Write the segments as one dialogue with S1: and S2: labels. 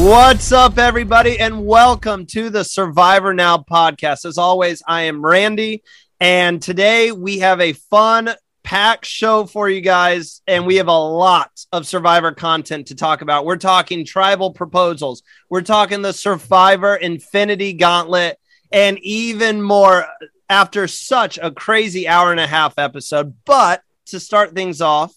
S1: What's up, everybody, and welcome to the Survivor Now podcast. As always, I am Randy, and today we have a fun pack show for you guys, and we have a lot of Survivor content to talk about. We're talking tribal proposals, we're talking the Survivor Infinity Gauntlet, and even more after such a crazy hour and a half episode. But to start things off,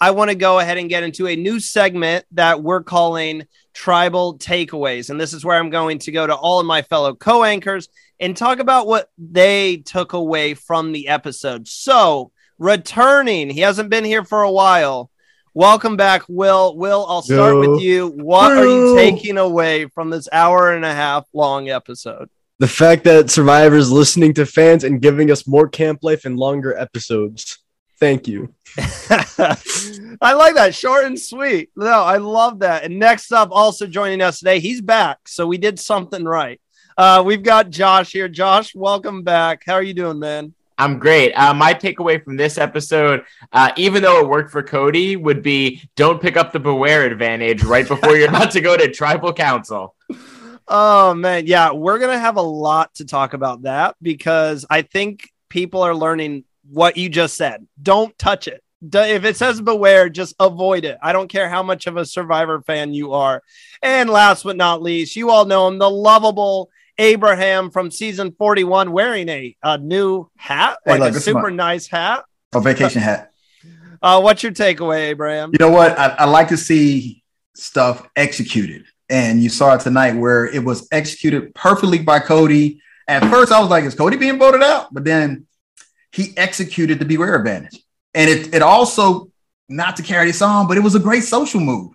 S1: I want to go ahead and get into a new segment that we're calling tribal takeaways. And this is where I'm going to go to all of my fellow co anchors and talk about what they took away from the episode. So, returning, he hasn't been here for a while. Welcome back, Will. Will, I'll start Yo. with you. What Will. are you taking away from this hour and a half long episode?
S2: The fact that Survivor's listening to fans and giving us more camp life and longer episodes. Thank you.
S1: I like that. Short and sweet. No, I love that. And next up, also joining us today, he's back. So we did something right. Uh, we've got Josh here. Josh, welcome back. How are you doing, man?
S3: I'm great. Uh, my takeaway from this episode, uh, even though it worked for Cody, would be don't pick up the beware advantage right before you're about to go to tribal council.
S1: Oh man, yeah, we're gonna have a lot to talk about that because I think people are learning what you just said. Don't touch it. If it says beware, just avoid it. I don't care how much of a survivor fan you are. And last but not least, you all know him, the lovable Abraham from season 41 wearing a, a new hat, hey, like look, a super nice hat.
S4: A vacation hat.
S1: Uh, what's your takeaway, Abraham?
S4: You know what? I, I like to see stuff executed. And you saw it tonight where it was executed perfectly by Cody. At first, I was like, is Cody being voted out? But then he executed the beware advantage. And it, it also, not to carry this on, but it was a great social move.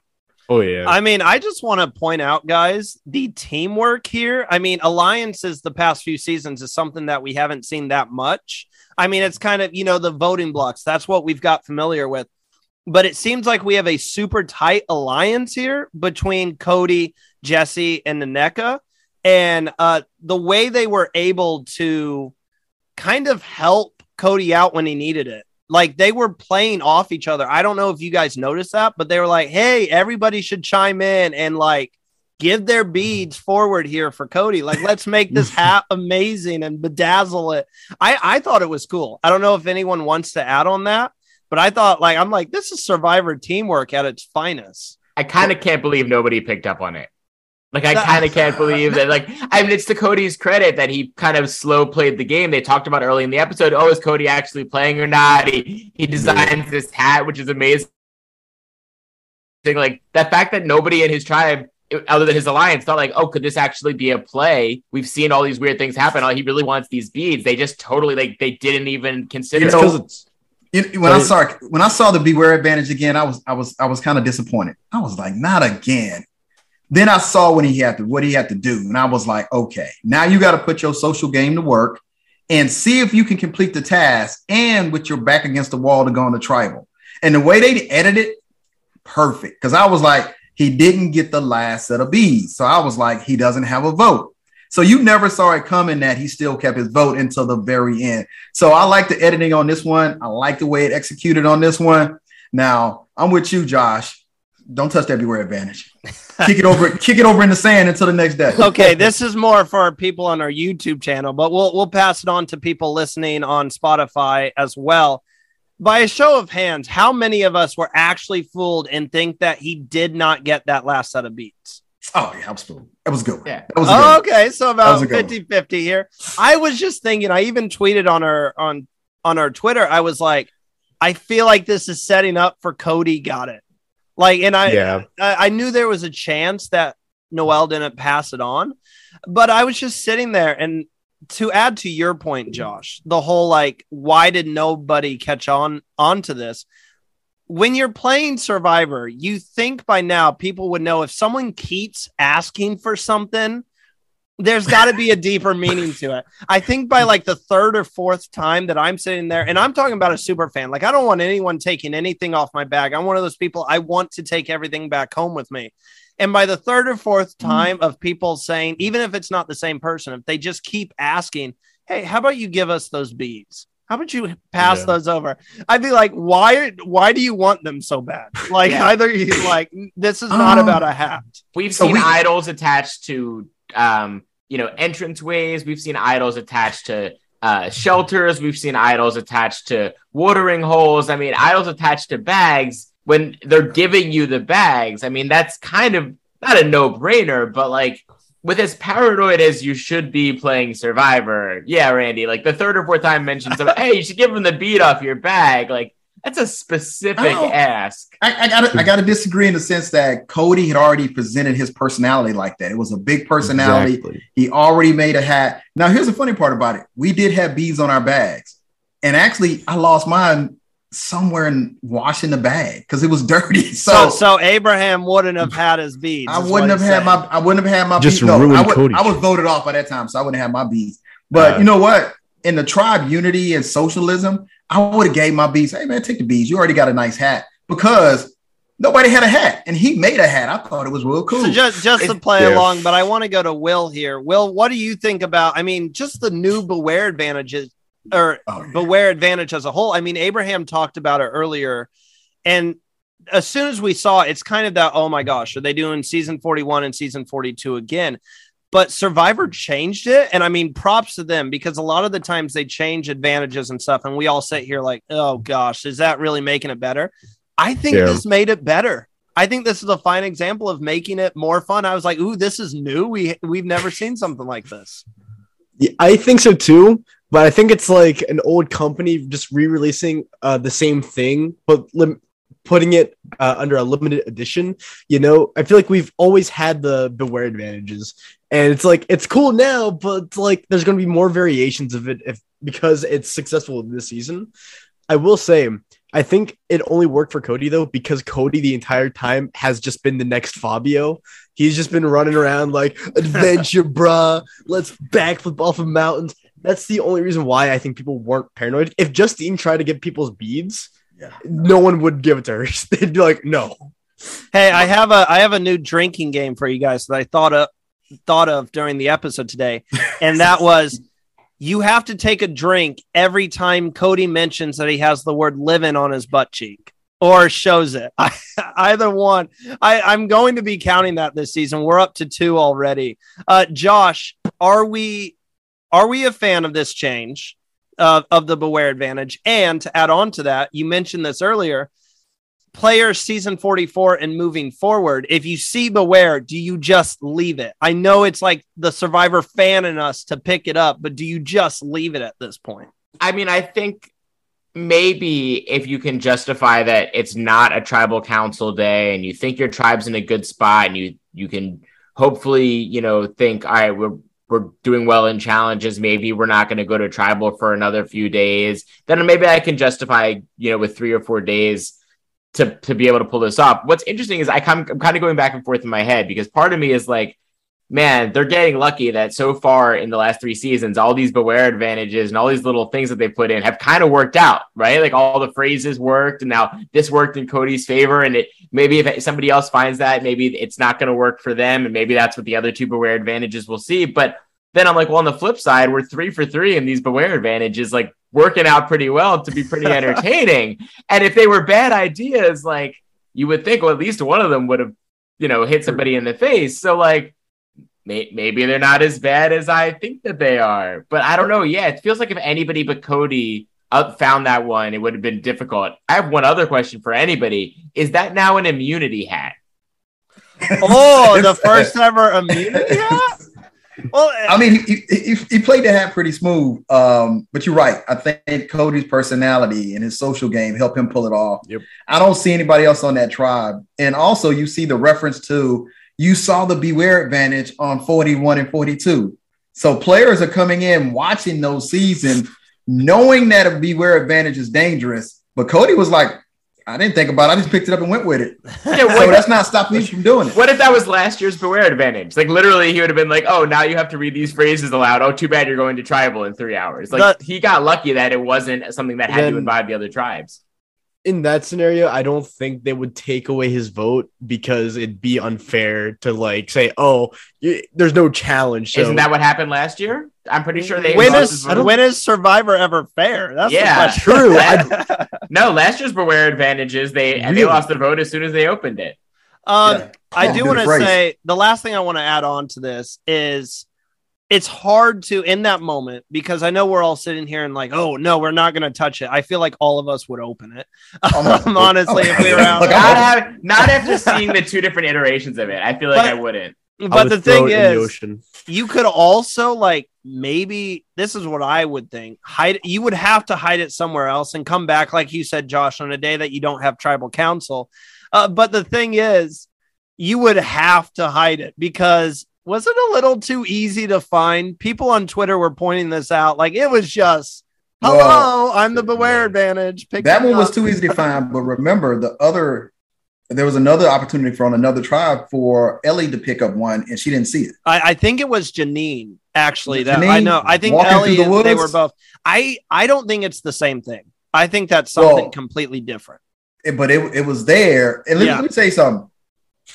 S2: Oh, yeah.
S1: I mean, I just want to point out, guys, the teamwork here. I mean, alliances the past few seasons is something that we haven't seen that much. I mean, it's kind of, you know, the voting blocks. That's what we've got familiar with. But it seems like we have a super tight alliance here between Cody, Jesse, and Nneka. And uh, the way they were able to kind of help Cody out when he needed it. Like they were playing off each other. I don't know if you guys noticed that, but they were like, hey, everybody should chime in and like give their beads forward here for Cody. Like, let's make this hat amazing and bedazzle it. I, I thought it was cool. I don't know if anyone wants to add on that, but I thought, like, I'm like, this is survivor teamwork at its finest.
S3: I kind of can't believe nobody picked up on it. Like I kind of can't believe that. Like I mean, it's to Cody's credit that he kind of slow played the game. They talked about early in the episode. Oh, is Cody actually playing or not? He he designs this hat, which is amazing. Like that fact that nobody in his tribe, other than his alliance, thought like, oh, could this actually be a play? We've seen all these weird things happen. Oh, he really wants these beads. They just totally like they didn't even consider.
S4: it. when I saw when I saw the beware advantage again, I was I was I was kind of disappointed. I was like, not again. Then I saw when he had to what he had to do, and I was like, okay, now you got to put your social game to work and see if you can complete the task and with your back against the wall to go on the tribal. And the way they edited it, perfect because I was like, he didn't get the last set of beads. So I was like, he doesn't have a vote. So you never saw it coming that he still kept his vote until the very end. So I like the editing on this one. I like the way it executed on this one. Now I'm with you, Josh. Don't touch that beware advantage. kick it over, kick it over in the sand until the next day.
S1: okay, this is more for our people on our YouTube channel, but we'll we'll pass it on to people listening on Spotify as well. By a show of hands, how many of us were actually fooled and think that he did not get that last set of beats?
S4: Oh, yeah, I was fooled. That was good.
S3: Yeah.
S4: That was
S1: Oh,
S4: good.
S1: okay, so about
S4: was
S1: 50-50 here. I was just thinking, I even tweeted on our on on our Twitter, I was like, I feel like this is setting up for Cody got it. Like, and I
S2: Yeah.
S1: I, I knew there was a chance that Noelle didn't pass it on, but I was just sitting there. And to add to your point, Josh, the whole like, why did nobody catch on onto this? When you're playing Survivor, you think by now people would know if someone keeps asking for something, there's got to be a deeper meaning to it. I think by like the third or fourth time that I'm sitting there, and I'm talking about a super fan, like I don't want anyone taking anything off my bag. I'm one of those people, I want to take everything back home with me. And by the third or fourth time of people saying, even if it's not the same person, if they just keep asking, hey, how about you give us those beads? How about you pass
S2: Yeah.
S1: those over? I'd be like, why? Why do you want them so bad? Like
S3: Yeah.
S1: either you like this is not
S4: Um,
S1: about a hat.
S3: We've seen
S4: we-
S3: idols attached to, um, you know, entrance ways. We've seen idols attached to uh, shelters. We've seen idols attached to watering holes. I mean, idols attached to bags when they're giving you the bags. I mean, that's kind of not a no brainer, but like with as paranoid as you should be playing Survivor, yeah, Randy, like the third or fourth time mentions of, hey, you should give them the beat off your bag. Like that's a specific
S4: Oh.
S3: ask.
S4: I, I gotta I gotta disagree in the sense that Cody had already presented his personality like that. It was a big personality.
S2: Exactly.
S4: He already made a hat. Now here's the funny part about it. We did have beads on our bags. And actually I lost mine somewhere in washing the bag because it was dirty.
S1: So,
S4: So,
S1: so Abraham wouldn't have had his beads.
S4: I wouldn't have had
S1: saying.
S4: my I wouldn't have had my
S2: Just
S4: beads. No,
S2: ruined
S4: I, would,
S2: Cody.
S4: I was voted off by that time, so I wouldn't have my beads. But
S2: Uh,
S4: you know what? In the tribe unity and socialism, I would have gave my bees, Hey man, take the bees. You already got a nice hat because nobody had a hat, and he made a hat. I thought it was real cool.
S1: So just just to play
S2: Yeah.
S1: along, but I want to go to Will here. Will, what do you think about? I mean, just the new Beware advantages or
S4: Oh, yeah.
S1: Beware advantage as a whole. I mean, Abraham talked about it earlier, and as soon as we saw it, it's kind of that. Oh my gosh, are they doing season forty one and season forty two again? But Survivor changed it, and I mean, props to them because a lot of the times they change advantages and stuff, and we all sit here like, oh gosh, is that really making it better? I think
S2: Yeah.
S1: this made it better. I think this is a fine example of making it more fun. I was like, "Ooh, this is new. We we've never seen something like this."
S2: Yeah, I think so too, but I think it's like an old company just re-releasing uh, the same thing, but lim- putting it uh, under a limited edition. You know, I feel like we've always had the Beware advantages, and it's like it's cool now, but like there's going to be more variations of it if because it's successful this season. I will say, I think it only worked for Cody though because Cody the entire time has just been the next Fabio. He's just been running around like adventure, bruh. Let's backflip off of mountains. That's the only reason why I think people weren't paranoid. If Justine tried to get people's beads,
S4: Yeah.
S2: no one would give it to her. They'd be like, no.
S1: Hey, I have a I have a new drinking game for you guys that I thought of thought of during the episode today, and that was you have to take a drink every time Cody mentions that he has the word living on his butt cheek or shows it. Either one. I, I'm going to be counting that this season. We're up to two already. Uh, Josh, are we are we a fan of this change uh, of the Beware advantage? And to add on to that, you mentioned this earlier players season 44 and moving forward if you see beware do you just leave it i know it's like the survivor fan in us to pick it up but do you just leave it at this point
S3: I mean, I think maybe if you can justify that it's not a tribal council day and you think your tribe's in a good spot and you you can hopefully, you know, think, all right, we're we're doing well in challenges, maybe we're not going to go to tribal for another few days, then maybe I can justify, you know, with three or four days to to be able to pull this off. What's interesting is I come, I'm kind of going back and forth in my head because part of me is like, man, they're getting lucky that so far in the last three seasons, all these beware advantages and all these little things that they put in have kind of worked out, right? Like all the phrases worked, and now this worked in Cody's favor. And it maybe if somebody else finds that, maybe it's not going to work for them, and maybe that's what the other two beware advantages will see. But then I'm like, well, on the flip side, we're three for three in these beware advantages, like working out pretty well to be pretty entertaining. and if they were bad ideas, like you would think, well, at least one of them would have, you know, hit somebody in the face. So like maybe they're not as bad as I think that they are. But I don't know. Yeah, it feels like if anybody but Cody found that one, it would have been difficult. I have one other question for anybody. Is that now an immunity hat?
S1: oh, the first ever immunity hat?
S4: Well, I mean, he, he, he, played the hat pretty smooth. Um, but you're right. I think Cody's personality and his social game helped him pull it off. Yep. I don't see anybody else on that tribe. And also, you see the reference to you saw the beware advantage on 41 and 42. So players are coming in watching those seasons, knowing that a beware advantage is dangerous. But Cody was like, I didn't think about it. I just picked it up and went with it. Yeah, so that's not stopping me from doing it.
S3: What if that was last year's beware advantage? Like literally, he would have been like, "Oh, now you have to read these phrases aloud. Oh, too bad you're going to tribal in three hours." Like he got lucky that it wasn't something that had then, to invite the other tribes
S2: in that scenario, I don't think they would take away his vote because it'd be unfair to like say, "Oh, you, there's no challenge."
S3: So. Isn't that what happened last year? I'm pretty sure they.
S1: When is when is Survivor ever fair?
S3: That's yeah,
S2: true.
S3: no, last year's beware advantages they really? they lost the vote as soon as they opened it.
S1: Um, yeah. I do want to say the last thing I want to add on to this is it's hard to in that moment because I know we're all sitting here and like, oh no, we're not going to touch it. I feel like all of us would open it. Um, honestly, if we were out,
S3: not, have, not after seeing the two different iterations of it, I feel like but, I wouldn't.
S1: But would the thing is, the you could also like maybe this is what I would think. Hide. You would have to hide it somewhere else and come back, like you said, Josh, on a day that you don't have tribal council. Uh, but the thing is, you would have to hide it because was it a little too easy to find? People on Twitter were pointing this out. Like it was just, hello, well, I'm the beware advantage.
S4: Pick that one up. was too easy to find. But remember, the other, there was another opportunity from another tribe for Elie to pick up one, and she didn't see it.
S1: I, I think it was Jeanine. Actually, that Jeanine I know. I think Elie the they were both. I I don't think it's the same thing. I think that's something well, completely different.
S4: It, but it, it was there. And let, yeah. let me say something.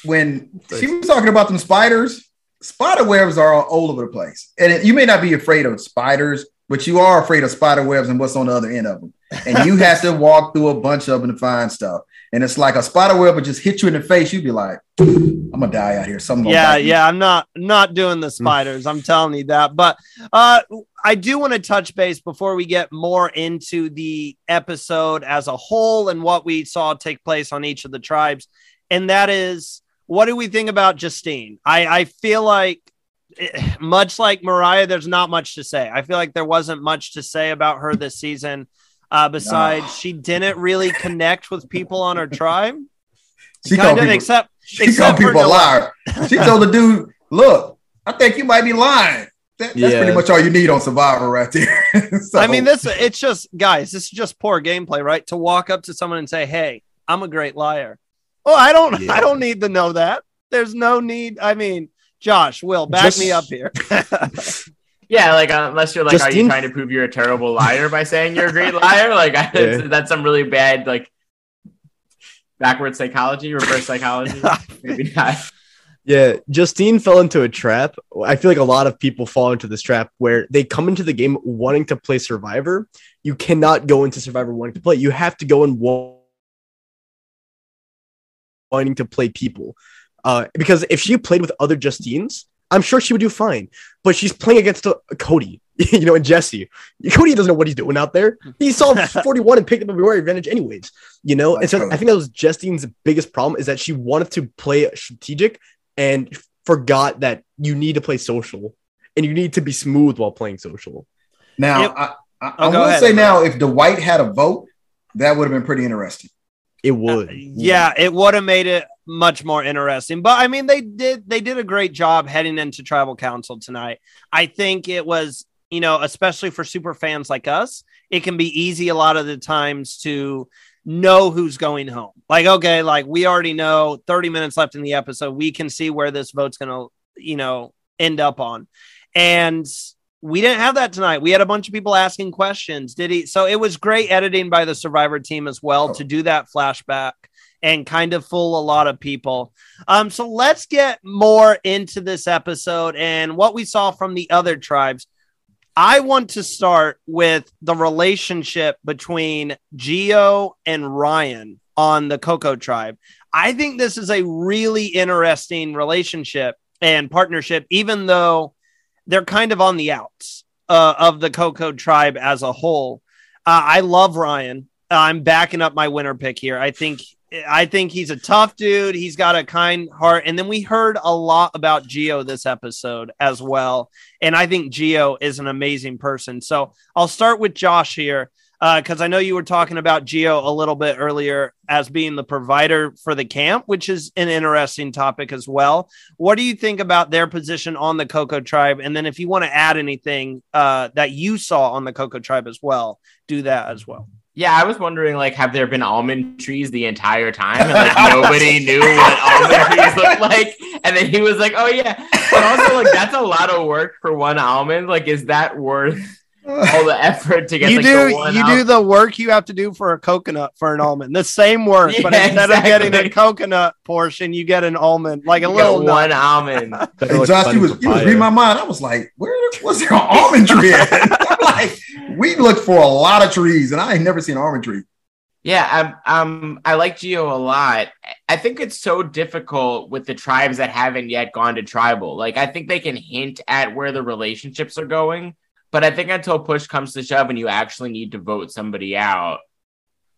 S4: When she was talking about them spiders, spider webs are all over the place. And it, you may not be afraid of spiders, but you are afraid of spider webs and what's on the other end of them. And you have to walk through a bunch of them to find stuff. And it's like a spider web would just hit you in the face. You'd be like, I'm gonna die out here. Something.
S1: Yeah, yeah. I'm not not doing the spiders. I'm telling you that. But uh, I do want to touch base before we get more into the episode as a whole and what we saw take place on each of the tribes, and that is what do we think about Justine? I, I feel like eh, much like Morriah, there's not much to say. I feel like there wasn't much to say about her this season. Uh, besides, no. she didn't really connect with people on her tribe.
S4: She kind of people, except she except called people a liar. She told the dude, "Look, I think you might be lying." That, that's yeah. pretty much all you need on Survivor, right there.
S1: so. I mean, this it's just guys, this is just poor gameplay, right? To walk up to someone and say, "Hey, I'm a great liar." Oh, I don't. Yeah. I don't need to know that. There's no need. I mean, Josh, Will, back Just... me up here.
S3: yeah, like uh, unless you're like, Justine... are you trying to prove you're a terrible liar by saying you're a great liar? Like yeah. that's some really bad like backward psychology, reverse psychology. Maybe not.
S2: Yeah, Justine fell into a trap. I feel like a lot of people fall into this trap where they come into the game wanting to play Survivor. You cannot go into Survivor wanting to play. You have to go and wanting to play people. Uh, because if she played with other Justines, I'm sure she would do fine. But she's playing against a, a Cody, you know, and Jesse. Cody doesn't know what he's doing out there. He saw 41 and picked up a reward advantage anyways, you know. That's and so I think that was Justine's biggest problem is that she wanted to play strategic and forgot that you need to play social and you need to be smooth while playing social.
S4: Now, yep. I, I, oh, I will say now, if Dwight had a vote, that would have been pretty interesting.
S2: It would. Uh,
S1: yeah, it would have made it much more interesting. But I mean, they did they did a great job heading into tribal council tonight. I think it was, you know, especially for super fans like us, it can be easy a lot of the times to know who's going home. Like, okay, like we already know 30 minutes left in the episode. We can see where this vote's gonna, you know, end up on. And we didn't have that tonight. We had a bunch of people asking questions. Did he? So it was great editing by the Survivor team as well to do that flashback and kind of fool a lot of people. Um, so let's get more into this episode and what we saw from the other tribes. I want to start with the relationship between Geo and Ryan on the Coco tribe. I think this is a really interesting relationship and partnership, even though they're kind of on the outs uh, of the Coco tribe as a whole. Uh, I love Ryan. I'm backing up my winner pick here. I think I think he's a tough dude. He's got a kind heart. And then we heard a lot about Geo this episode as well. And I think Geo is an amazing person. So I'll start with Josh here because uh, I know you were talking about Geo a little bit earlier as being the provider for the camp, which is an interesting topic as well. What do you think about their position on the Coco tribe? And then if you want to add anything uh, that you saw on the Coco tribe as well, do that as well.
S3: Yeah, I was wondering, like, have there been almond trees the entire time, and like nobody knew what almond trees looked like? And then he was like, "Oh yeah," but also like that's a lot of work for one almond. Like, is that worth all the effort to get
S1: you
S3: like,
S1: do
S3: the
S1: you
S3: one
S1: do the work you have to do for a coconut for an almond the same work but
S3: Yeah,
S1: instead of getting a coconut portion you get an almond like a
S3: You
S1: little
S3: get
S1: nut.
S3: one almond.
S2: and
S4: Josh,
S2: fun
S4: you was,
S2: for
S4: you was reading my mind. I was like, where was there an almond tree at? I'm like, we looked for a lot of trees, and I ain't never seen an almond tree.
S3: Yeah, um, um, I like Geo a lot. I think it's so difficult with the tribes that haven't yet gone to tribal. Like, I think they can hint at where the relationships are going, but I think until push comes to shove and you actually need to vote somebody out,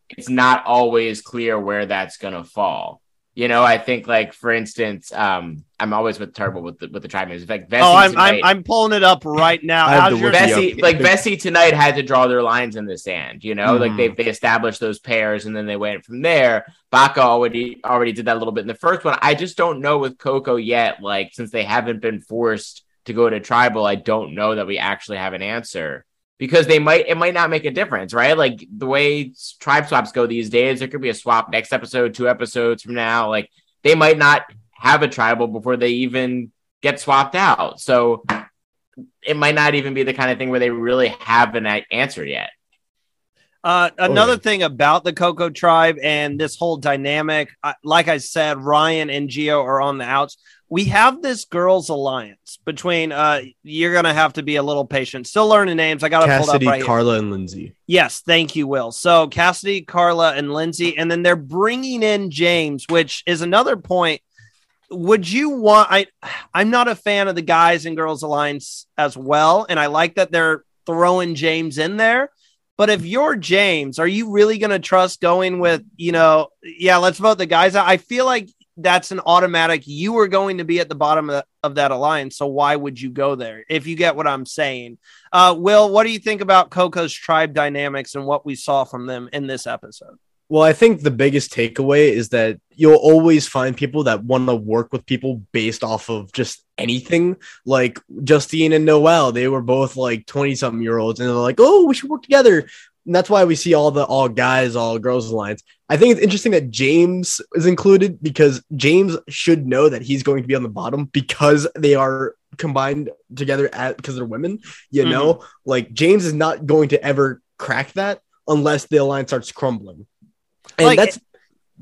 S3: it's not always clear where that's gonna fall. You know, I think, like for instance, um, I'm always with Turbo with the with the tribes. Like, Vesi
S1: oh I'm, I'm
S3: tonight-
S1: i'm pulling it up right now How's your-
S2: wiki.
S3: Vesi, like Vesi tonight had to draw their lines in the sand, you know, like
S2: Mhm.
S3: they they established those pairs and then they went from there. Baka already already did that a little bit in the first one. I just don't know with Coco yet, like since they haven't been forced to go to tribal, I don't know that we actually have an answer because they might it might not make a difference, right? Like the way tribe swaps go these days, there could be a swap next episode, two episodes from now, like they might not have a tribal before they even get swapped out. So it might not even be the kind of thing where they really have an answer yet.
S1: Uh, another
S2: yeah.
S1: thing about the Coco tribe and this whole dynamic, I, like I said, Ryan and Geo are on the outs. We have this girls' alliance between. Uh, you're gonna have to be a little patient. Still learning names. I got to pull up
S2: Cassidy,
S1: right here.
S2: Karla, and Lindsay.
S1: Yes, thank you, Will. So Cassidy, Karla, and Lindsay, and then they're bringing in James, which is another point. Would you want? I I'm not a fan of the guys and girls alliance as well, and I like that they're throwing James in there. But if you're James, are you really going to trust going with you know? Yeah, let's vote the guys out. I feel like that's an automatic. You are going to be at the bottom of, of that alliance, so why would you go there? If you get what I'm saying. Uh, Will, what do you think about Coco's tribe dynamics and what we saw from them in this episode?
S2: Well, I think the biggest takeaway is that you'll always find people that want to work with people based off of just anything. Like Justine and Noelle, they were both like 20 something year olds, and they're like, oh, we should work together. And that's why we see all the all guys, all girls alliance. I think it's interesting that James is included because James should know that he's going to be on the bottom because they are combined together at because they're women. You mm-hmm. know, like James is not going to ever crack that unless the alliance starts crumbling. And
S1: Like-
S2: that's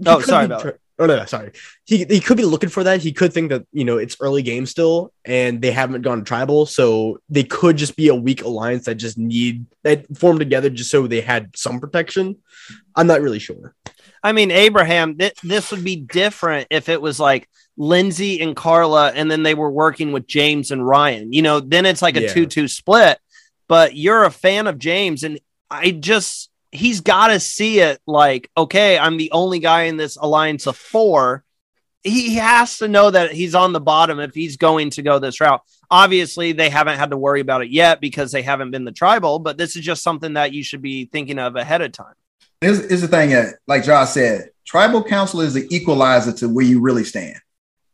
S1: Oh, sorry about
S2: tr- Oh no, no, sorry. He he could be looking for that. He could think that you know it's early game still, and they haven't gone tribal, so they could just be a weak alliance that just need that formed together just so they had some protection. I'm not really sure.
S1: I mean, Abraham, th- this would be different if it was like Lindsay and Karla, and then they were working with James and Ryan. You know, then it's like a
S2: Yeah.
S1: 2 2 split. But you're a fan of James, and I just, he's got to see it like, okay, I'm the only guy in this alliance of four. He has to know that he's on the bottom if he's going to go this route. Obviously, they haven't had to worry about it yet because they haven't been the tribal, but this is just something that you should be thinking of ahead of time.
S4: Here's, here's the thing that, like Josh said, tribal council is the equalizer to where you really stand.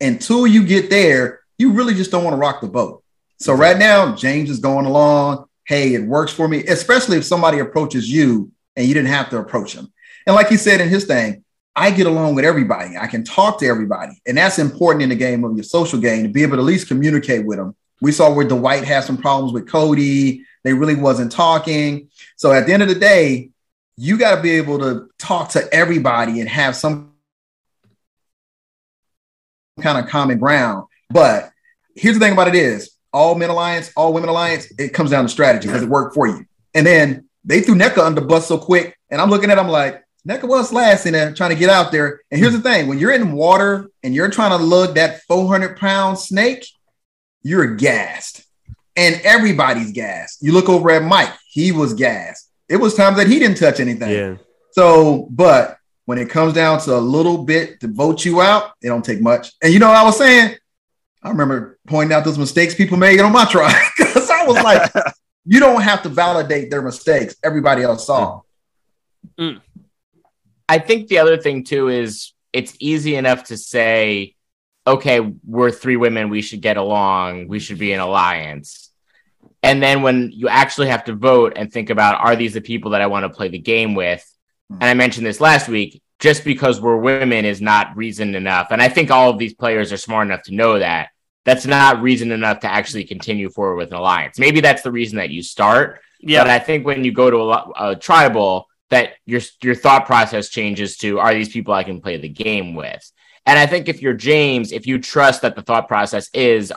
S4: Until you get there, you really just don't want to rock the boat. So right now, James is going along. Hey, it works for me, especially if somebody approaches you and you didn't have to approach them. And like he said in his thing, I get along with everybody. I can talk to everybody. And that's important in the game of your social game to be able to at least communicate with them We saw where Dwight had some problems with Cody. They really wasn't talking. So at the end of the day, you got to be able to talk to everybody and have some kind of common ground. But here's the thing about it is all men alliance, all women alliance, it comes down to strategy Does it work for you. And then they threw Nneka under the bus so quick. And I'm looking at them like, Nneka was last in there trying to get out there. And here's the thing when you're in water and you're trying to lug that 400 pound snake, you're gassed. And everybody's gassed. You look over at Mike, he was gassed. It was times that he didn't touch anything.
S2: Yeah.
S4: So, but when it comes down to a little bit to vote you out, it don't take much. And you know what I was saying? I remember pointing out those mistakes people made on my trial because I was like, you don't have to validate their mistakes. Everybody else saw. Mm. Mm.
S3: I think the other thing too is it's easy enough to say, okay, we're three women, we should get along, we should be an alliance. And then when you actually have to vote and think about are these the people that I want to play the game with? Hmm. And I mentioned this last week, just because we're women is not reason enough. And I think all of these players are smart enough to know that. That's not reason enough to actually continue forward with an alliance. Maybe that's the reason that you start.
S1: Yeah.
S3: But I think when you go to a, a tribal, that your your thought process changes to are these people I can play the game with? And I think if you're James, if you trust that the thought process is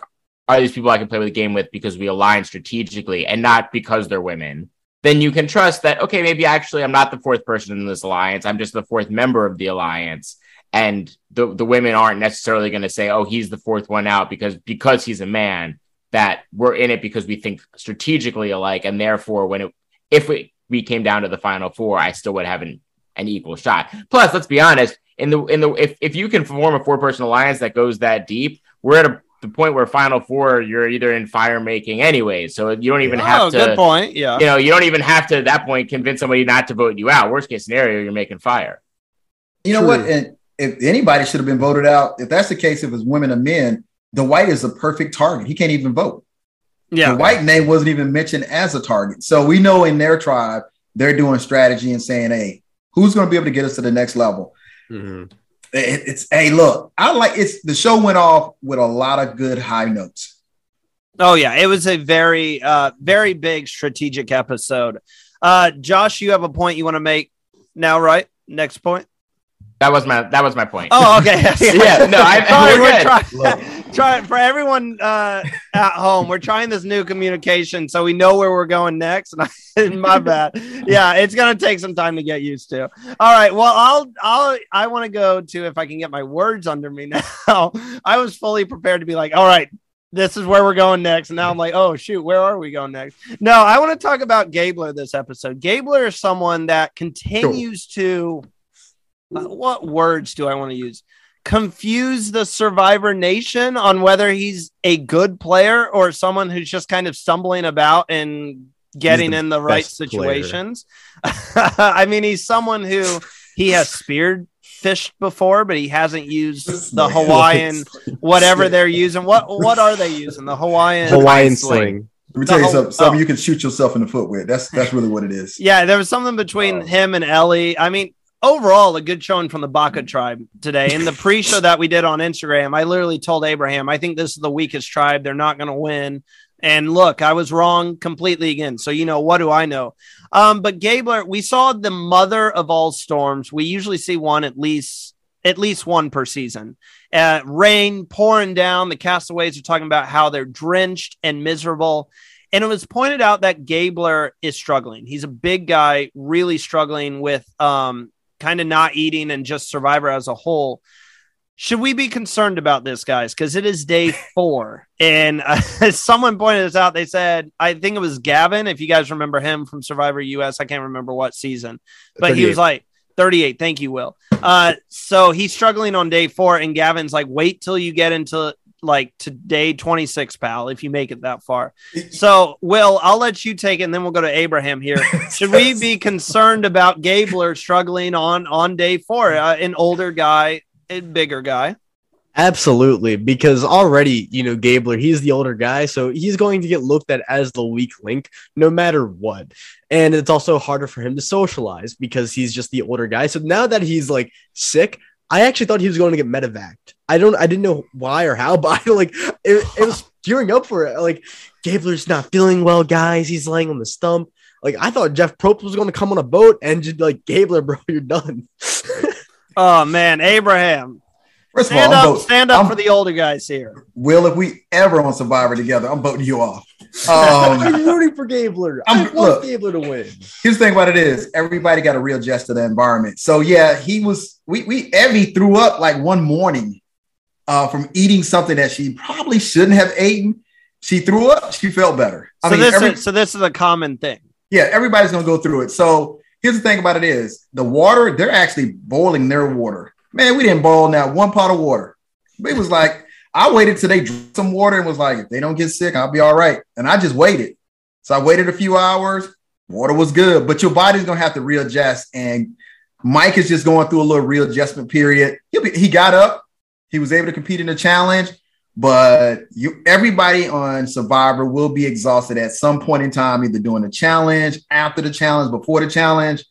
S3: are these people I can play with the game with because we align strategically and not because they're women, then you can trust that okay, maybe actually I'm not the fourth person in this alliance. I'm just the fourth member of the alliance. And the, the women aren't necessarily going to say, oh, he's the fourth one out because because he's a man, that we're in it because we think strategically alike. And therefore, when it if we we came down to the final four, I still would have an, an equal shot. Plus, let's be honest, in the in the if, if you can form a four person alliance that goes that deep, we're at a the point where final four, you're either in fire making anyway. So you don't even
S1: oh,
S3: have to
S1: good point. Yeah.
S3: you know, you don't even have to at that point convince somebody not to vote you out. Worst case scenario, you're making fire.
S4: You know what? And if anybody should have been voted out, if that's the case, if it's women or men, Dwight is a perfect target. He can't even vote.
S1: Yeah.
S4: Dwight name wasn't even mentioned as a target. So we know in their tribe, they're doing strategy and saying, hey, who's going to be able to get us to the next level?
S2: Mhm.
S4: It- it's, hey, look, I like it's the show went off with a lot of good high notes.
S1: Oh yeah, it was a very uh very big strategic episode. Uh Josh, you have a point you want to make now, right? Next point.
S3: That was my that was my point.
S1: Oh, okay.
S3: Yeah, no, I-
S1: Sorry,
S3: we're
S1: we're trying, trying for everyone uh, at home. We're trying this new communication so we know where we're going next. And I, my bad. Yeah, it's gonna take some time to get used to. All right. Well, I'll I'll I want to go to if I can get my words under me now. I was fully prepared to be like, all right. This is where we're going next. And now I'm like, oh, shoot, where are we going next? No, I want to talk about Gabler this episode. Gabler is someone that continues to uh, Uh, what words do I want to use? Confuse the Survivor Nation on whether he's a good player or someone who's just kind of stumbling about and getting
S2: the
S1: in the right situations. I mean, he's someone who he has speared fished before, but he hasn't used the Hawaiian whatever they're using. What what are they using? The Hawaiian
S2: Hawaiian
S3: sling.
S2: sling.
S4: Let me tell you
S1: whole-
S4: something, something
S1: oh.
S4: you can shoot yourself in the foot with. That's that's really what it is.
S1: Yeah, there was something between
S4: Oh.
S1: him and Elie. I mean, overall, a good showing from the Baka tribe today. In the pre-show that we did on Instagram, I literally told Abraham, I think this is the weakest tribe. They're not going to win. And look, I was wrong completely again. So you know, what do I know? Um, but Gabler, we saw the mother of all storms. We usually see one at least at least one per season. Uh, rain pouring down. The castaways are talking about how they're drenched and miserable. And it was pointed out that Gabler is struggling. He's a big guy, really struggling with um, kind of not eating and just Survivor as a whole. Should we be concerned about this, guys? Because it is day four. And uh, someone pointed this out. They said, I think it was Gavin, if you guys remember him from Survivor US. I can't remember what season, but he was like, 38. Thank you, Will. Uh, so he's struggling on day four, and Gavin's like, wait till you get into like today 26, pal, if you make it that far. So, Will, I'll let you take it, and then we'll go to Abraham here. Should we be concerned about Gabler struggling on on day four? Uh, an older guy, a bigger guy.
S2: Absolutely, because already, you know, Gabler, he's the older guy, so he's going to get looked at as the weak link no matter what. And it's also harder for him to socialize because he's just the older guy. So now that he's like sick, I actually thought he was going to get medevaced. I don't, I didn't know why or how, but I like it, it was gearing up for it. Like Gabler's not feeling well, guys. He's laying on the stump. Like I thought Jeff Probst was going to come on a boat and just like Gabler, bro, you're done.
S1: Oh man, Abraham,
S4: First
S1: stand
S4: all,
S1: up,
S4: vote-
S1: stand up
S4: I'm-
S1: for the older guys here.
S4: Will, if we ever on Survivor together, I'm voting you off.
S2: I'm
S4: Um,
S2: rooting for Gabler. I
S4: I'm-
S2: want
S4: look.
S2: Gabler to win.
S4: here's the thing about it is everybody got to readjust to the environment. So yeah, he was we we Evvie threw up like one morning uh, from eating something that she probably shouldn't have eaten. She threw up. She felt better. I
S1: So
S4: mean,
S1: this
S4: every-
S1: is so this is a common thing.
S4: yeah, everybody's gonna go through it. So here's the thing about it is the water, they're actually boiling their water. Man, we didn't boil now one pot of water. It was like I waited till they drank some water and was like, if they don't get sick, I'll be all right. And I just waited. So I waited a few hours. Water was good, but your body's gonna have to readjust. And Mike is just going through a little readjustment period. Be, he got up, he was able to compete in the challenge, but you everybody on Survivor will be exhausted at some point in time, either doing the challenge, after the challenge, before the challenge.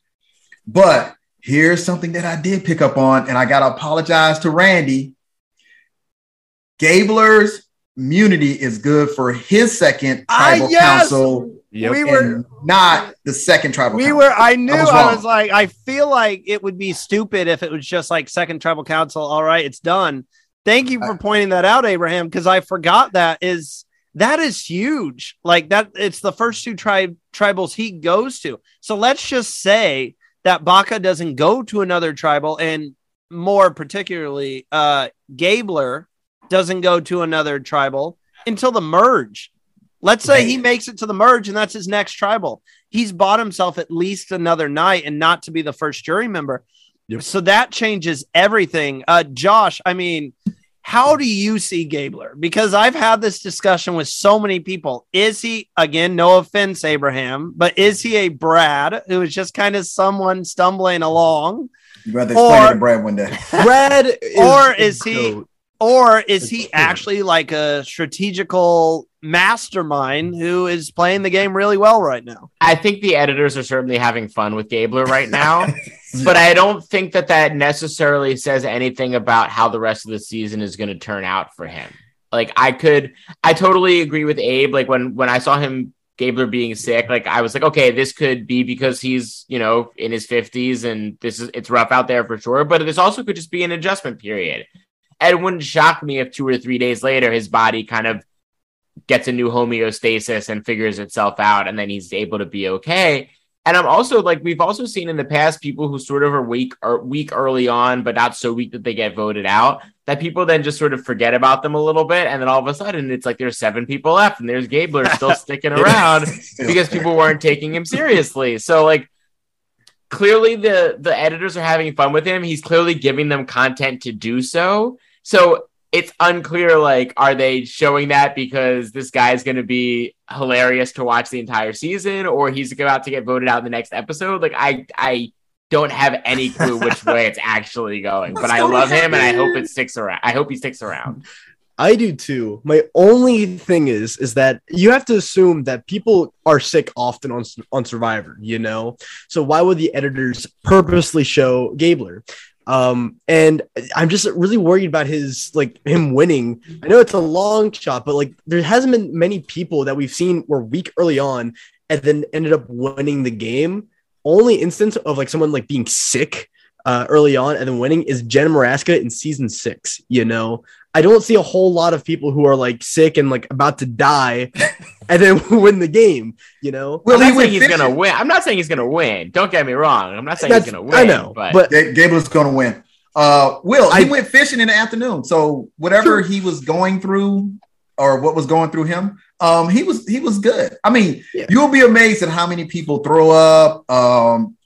S4: But here's something that I did pick up on, and I gotta apologize to Randy. Gabler's immunity is good for his second
S1: Ah,
S4: tribal
S1: yes!
S4: council
S2: Yep.
S1: We were
S4: not the second tribal
S1: we
S4: council.
S1: were I knew
S4: I was
S1: I was like I feel like it would be stupid if it was just like second tribal council all right it's done. Thank you for pointing that out Abraham because I forgot that is that is huge. Like that it's the first two tribe tribals he goes to. So let's just say that Baka doesn't go to another tribal and more particularly uh Gabler doesn't go to another tribal until the merge. Let's say he makes it to the merge and that's his next tribal. He's bought himself at least another night and not to be the first jury member.
S2: Yep.
S1: So that changes everything. Uh Josh, I mean, how do you see Gabler? Because I've had this discussion with so many people. Is he again, no offense, Abraham, but is he a Brad who is just kind of someone stumbling along?
S4: You'd rather explain to Brad one day.
S2: Brad, is
S1: Or
S2: the
S1: is he-. Or is he actually like a strategical mastermind who is playing the game really well right now?
S3: I think the editors are certainly having fun with Gabler right now, but I don't think that that necessarily says anything about how the rest of the season is going to turn out for him. Like I could, I totally agree with Abe. Like when when I saw him Gabler being sick, like I was like, okay, this could be because he's you know in his fifties and this is it's rough out there for sure. But this also could just be an adjustment period. And it wouldn't shock me if two or three days later his body kind of gets a new homeostasis and figures itself out, and then he's able to be okay. And I'm also like we've also seen in the past people who sort of are weak or weak early on, but not so weak that they get voted out. That people then just sort of forget about them a little bit, and then all of a sudden it's like there's seven people left, and there's Gabler still sticking around because people weren't taking him seriously. So like clearly the the editors are having fun with him. He's clearly giving them content to do so. So it's unclear like are they showing that because this guy's going to be hilarious to watch the entire season or he's about to get voted out in the next episode like i i don't have any clue which way it's actually going but i love him and i hope it sticks around i hope he sticks around
S2: I do too. My only thing is, is that you have to assume that people are sick often on on Survivor. You know, so why would the editors purposely show Gabler? Um, and I'm just really worried about his like him winning. I know it's a long shot, but like there hasn't been many people that we've seen were weak early on and then ended up winning the game. Only instance of like someone like being sick uh, early on and then winning is Jen Morasca in season six. You know, I don't see a whole lot of people who are like sick and like about to die and then win the game. You know,
S4: Well,
S3: i'm
S4: he
S3: not saying he's
S4: fishing.
S3: gonna win i'm not saying he's gonna win don't get me wrong i'm not saying
S2: That's-
S3: he's gonna win
S2: I know,
S3: but,
S2: but
S4: Ga- Gabler's going to win. Uh, Will he
S2: I-
S4: went fishing in the afternoon, so whatever he was going through or what was going through him, um, he was he was good. I mean,
S2: Yeah.
S4: you'll be amazed at how many people throw up, um,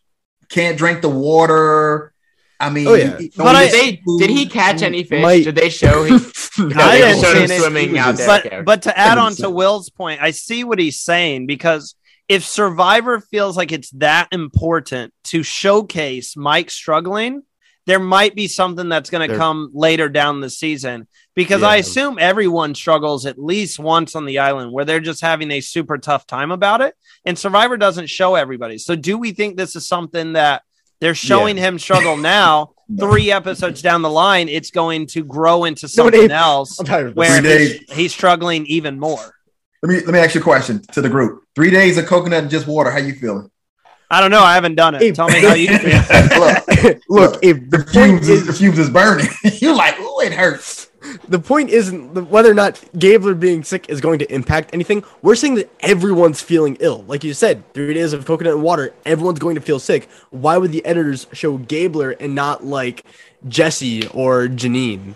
S4: can't drink the water. I mean,
S2: Oh, yeah.
S4: he-
S1: But I-
S3: did, they, did he catch any fish
S2: Might-
S3: did they show he,
S1: I
S3: they showed him
S1: see
S3: swimming out there
S1: but
S3: okay.
S1: but to add on to Will's point, I see what he's saying because if Survivor feels like it's that important to showcase Mike struggling, there might be something that's going to come later down the season because I assume everyone struggles at least once on the island where they're just having a super tough time about it and Survivor doesn't show everybody. So do we think this is something that they're showing him struggle now three episodes down the line, it's going to grow into something
S2: Abe,
S1: else
S2: I'm tired of this.
S1: where he's, he's struggling even more.
S4: Let me let me ask you a question to the group. Three days of coconut and just water. How you feeling?
S1: I don't know. I haven't done it.
S2: Abe,
S1: Tell me how you feel.
S4: Look,
S2: Look, if the
S4: the fumes is, the fumes is burning. You're like, oh, it hurts.
S2: the point isn't whether or not Gabler being sick is going to impact anything. We're saying that everyone's feeling ill. Like you said, three days of coconut water, everyone's going to feel sick. Why would the editors show Gabler and not like Jesse or Jeanine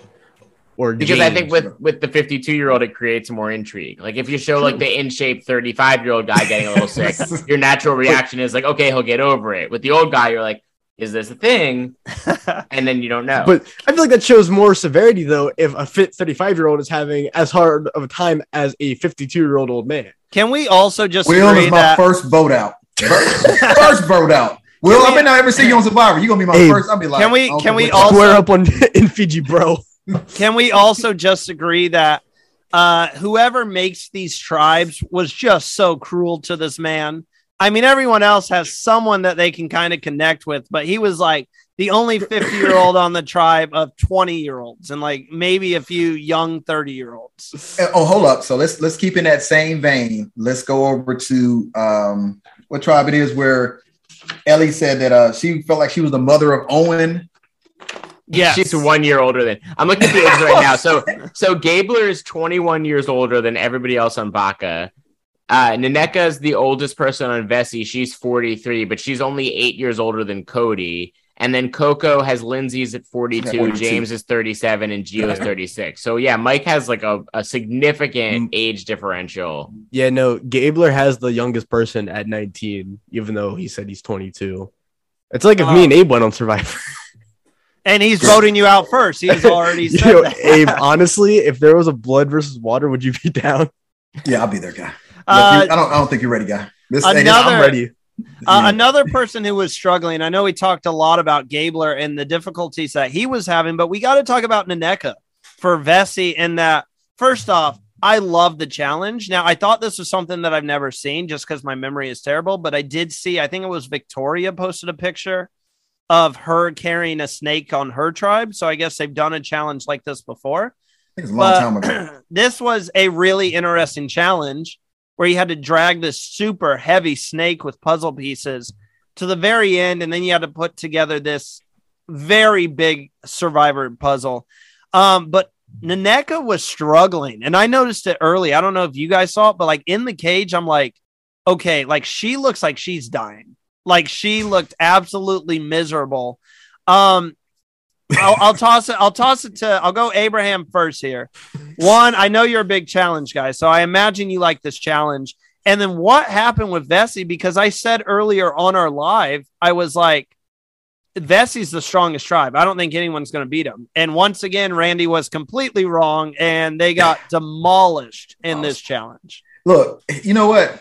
S2: or
S3: Because I think with with the 52 year old, it creates more intrigue. Like if you show like the in shape 35 year old guy getting a little sick, your natural reaction is like, okay, he'll get over it. With the old guy, you're like, is this a thing? And then you don't know.
S2: But I feel like that shows more severity though if a fit 35 year old is having as hard of a time as a 52 year old old man.
S1: Can we also just
S4: Will
S1: agree
S4: is my
S1: that
S4: first vote out. First, first vote out. Will,
S1: Can
S4: I
S1: we-
S4: may not ever see you on Survivor. You're gonna be my
S2: Abe,
S4: first. I'll be like,
S1: can we- can we
S4: all
S1: Also-
S2: Square up on in Fiji, bro.
S1: Can we also just agree that uh, whoever makes these tribes was just so cruel to this man? I mean, everyone else has someone that they can kind of connect with, but he was like the only 50 year old on the tribe of 20 year olds and like maybe a few young 30 year olds.
S4: Uh, Oh, hold up. So let's let's keep in that same vein. Let's go over to um what tribe it is where Elie said that uh she felt like she was the mother of Owen.
S1: Yes.
S3: She's one year older than I'm looking at the ages right now. So so Gabler is 21 years older than everybody else on Baka. Uh Nneka is the oldest person on Vesi. She's 43, but she's only eight years older than Cody. And then Coco has Lindsay's at 42,
S4: 42.
S3: James is 37, and Geo is 36. So yeah, Mike has like a, a significant age differential.
S2: Yeah, no, Gabler has the youngest person at 19, even though he said he's 22. It's like if me and Abe went on Survivor.
S1: and he's voting you out first. He's already said
S2: Yo,
S1: that.
S2: Abe, honestly, if there was a blood versus water, would you be down?
S4: Yeah, I'll be there, guy.
S1: Uh,
S4: you- I don't I don't think you're ready, guy. This hey,
S1: another-
S2: I'm ready.
S1: Uh, another person who was struggling. I know we talked a lot about Gabler and the difficulties that he was having, but we got to talk about Nneka for Vesi. And that first off, I love the challenge. Now, I thought this was something that I've never seen just because my memory is terrible, but I did see. I think it was Victoria posted a picture of her carrying a snake on her tribe. So I guess they've done a challenge like this before
S4: it's a long
S1: but-
S4: time ago.
S1: this was a really interesting challenge where you had to drag this super heavy snake with puzzle pieces to the very end, and then you had to put together this very big survivor puzzle. Um, but Naneka was struggling, and I noticed it early. I don't know if you guys saw it, but like in the cage, I'm like, okay, like she looks like she's dying. Like she looked absolutely miserable. Um, I'll, I'll toss it. I'll toss it to. I'll go Abraham first here. One, I know you're a big challenge guy, so I imagine you like this challenge. And then what happened with Vesi? Because I said earlier on our live, I was like, Vesi's the strongest tribe. I don't think anyone's going to beat him. And once again, Randy was completely wrong, and they got demolished in this challenge.
S4: Look, you know what?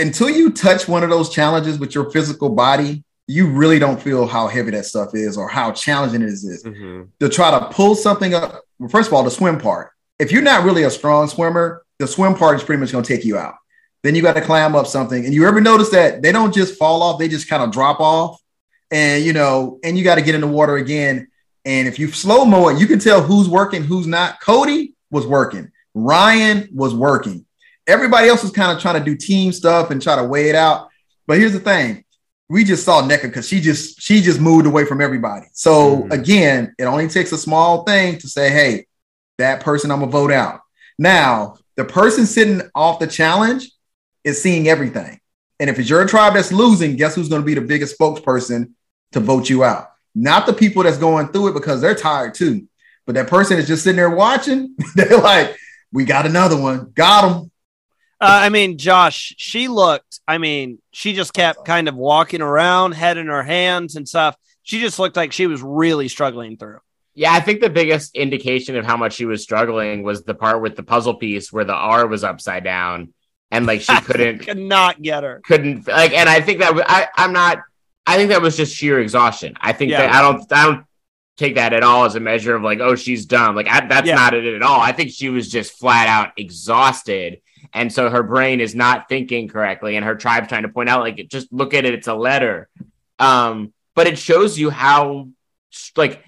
S4: Until you touch one of those challenges with your physical body, you really don't feel how heavy that stuff is or how challenging it is. Mm-hmm. To try to pull something up, well, first of all, the swim part. If you're not really a strong swimmer, the swim part is pretty much going to take you out. Then you got to climb up something. And you ever notice that they don't just fall off, they just kind of drop off. And, you know, and you got to get in the water again. And if you slow mo it, you can tell who's working, who's not. Cody was working, Ryan was working. Everybody else was kind of trying to do team stuff and try to weigh it out. But here's the thing we just saw Nneka because she just she just moved away from everybody. So
S2: Mhm.
S4: again, it only takes a small thing to say, hey, that person I'm gonna vote out. Now, the person sitting off the challenge is seeing everything. And if it's your tribe that's losing, guess who's gonna be the biggest spokesperson to vote you out? Not the people that's going through it because they're tired too. But that person is just sitting there watching. they're like, we got another one, got him.
S1: Uh, I mean, Josh, she looked, I mean, she just kept kind of walking around, head in her hands and stuff. She just looked like she was really struggling through.
S3: Yeah, I think the biggest indication of how much she was struggling was the part with the puzzle piece where the R was upside down and like she couldn't
S1: Could not get her.
S3: couldn't like and I think that I I'm not I think that was just sheer exhaustion. I think
S1: Yeah.
S3: that I don't I don't take that at all as a measure of like oh she's dumb. Like I, that's
S1: Yeah.
S3: not it at all. I think she was just flat out exhausted and so her brain is not thinking correctly and her tribe's trying to point out like just look at it it's a letter. Um but it shows you how like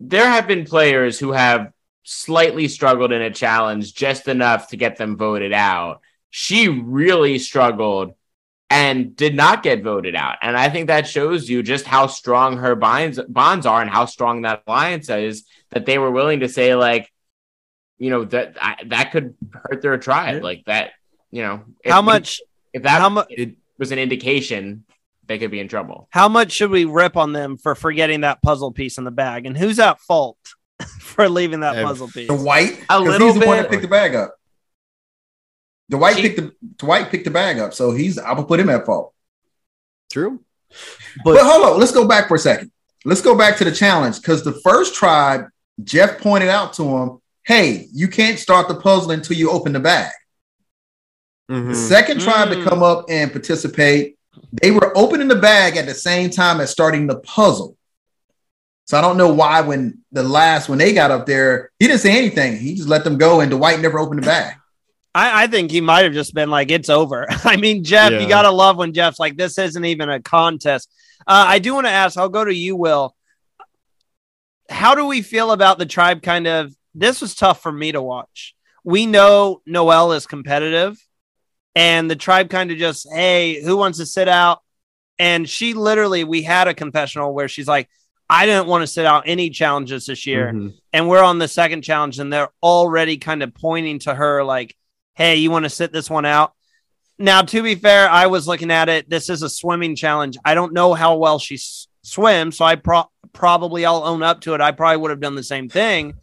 S3: there have been players who have slightly struggled in a challenge just enough to get them voted out. She really struggled and did not get voted out. And I think that shows you just how strong her bonds bonds are and how strong that alliance is that they were willing to say like, you know, that I, that could hurt their tribe like that. You know, if,
S1: how much?
S3: if that
S1: how mu-
S3: it was an indication, they could be in trouble.
S1: How much should we rip on them for forgetting that puzzle piece in the bag? And who's at fault for leaving that
S2: Ev-
S1: puzzle piece?
S4: Dwight,
S3: A
S4: 'cause
S3: little
S4: he's the one that
S3: bit.
S4: picked the bag up. Dwight
S3: She-
S4: picked the Dwight picked the bag up, so he's I would put him at fault.
S2: True.
S4: But,
S2: But
S4: hold on, let's go back for a second. Let's go back to the challenge because the first tribe, Jeff pointed out to him, "Hey, you can't start the puzzle until you open the bag." The
S2: Mhm.
S4: second tribe to
S1: Mm.
S4: come up and participate, they were opening the bag at the same time as starting the puzzle. So I don't know why when the last when they got up there, he didn't say anything. He just let them go, and Dwight never opened the bag.
S1: I, I think he might have just been like, it's over. I mean, Jeff, you got to love when Jeff's like, this isn't even a contest. Uh, I do want to ask, I'll go to you, Will. How do we feel about the tribe kind of? This was tough for me to watch. We know Noelle is competitive, and the tribe kind of just, hey, who wants to sit out? And she literally, we had a confessional where she's like, I didn't want to sit out any challenges this year
S2: Mhm.
S1: and we're on the second challenge and they're already kind of pointing to her like hey you want to sit this one out now to be fair i was looking at it this is a swimming challenge i don't know how well she s- swims so i pro- probably i'll own up to it i probably would have done the same thing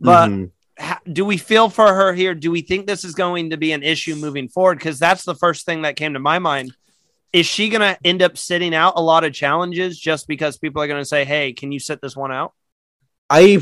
S1: but
S2: Mhm.
S1: ha- do we feel for her here do we think this is going to be an issue moving forward because that's the first thing that came to my mind is she going to end up sitting out a lot of challenges just because people are going to say hey can you sit this one out
S2: I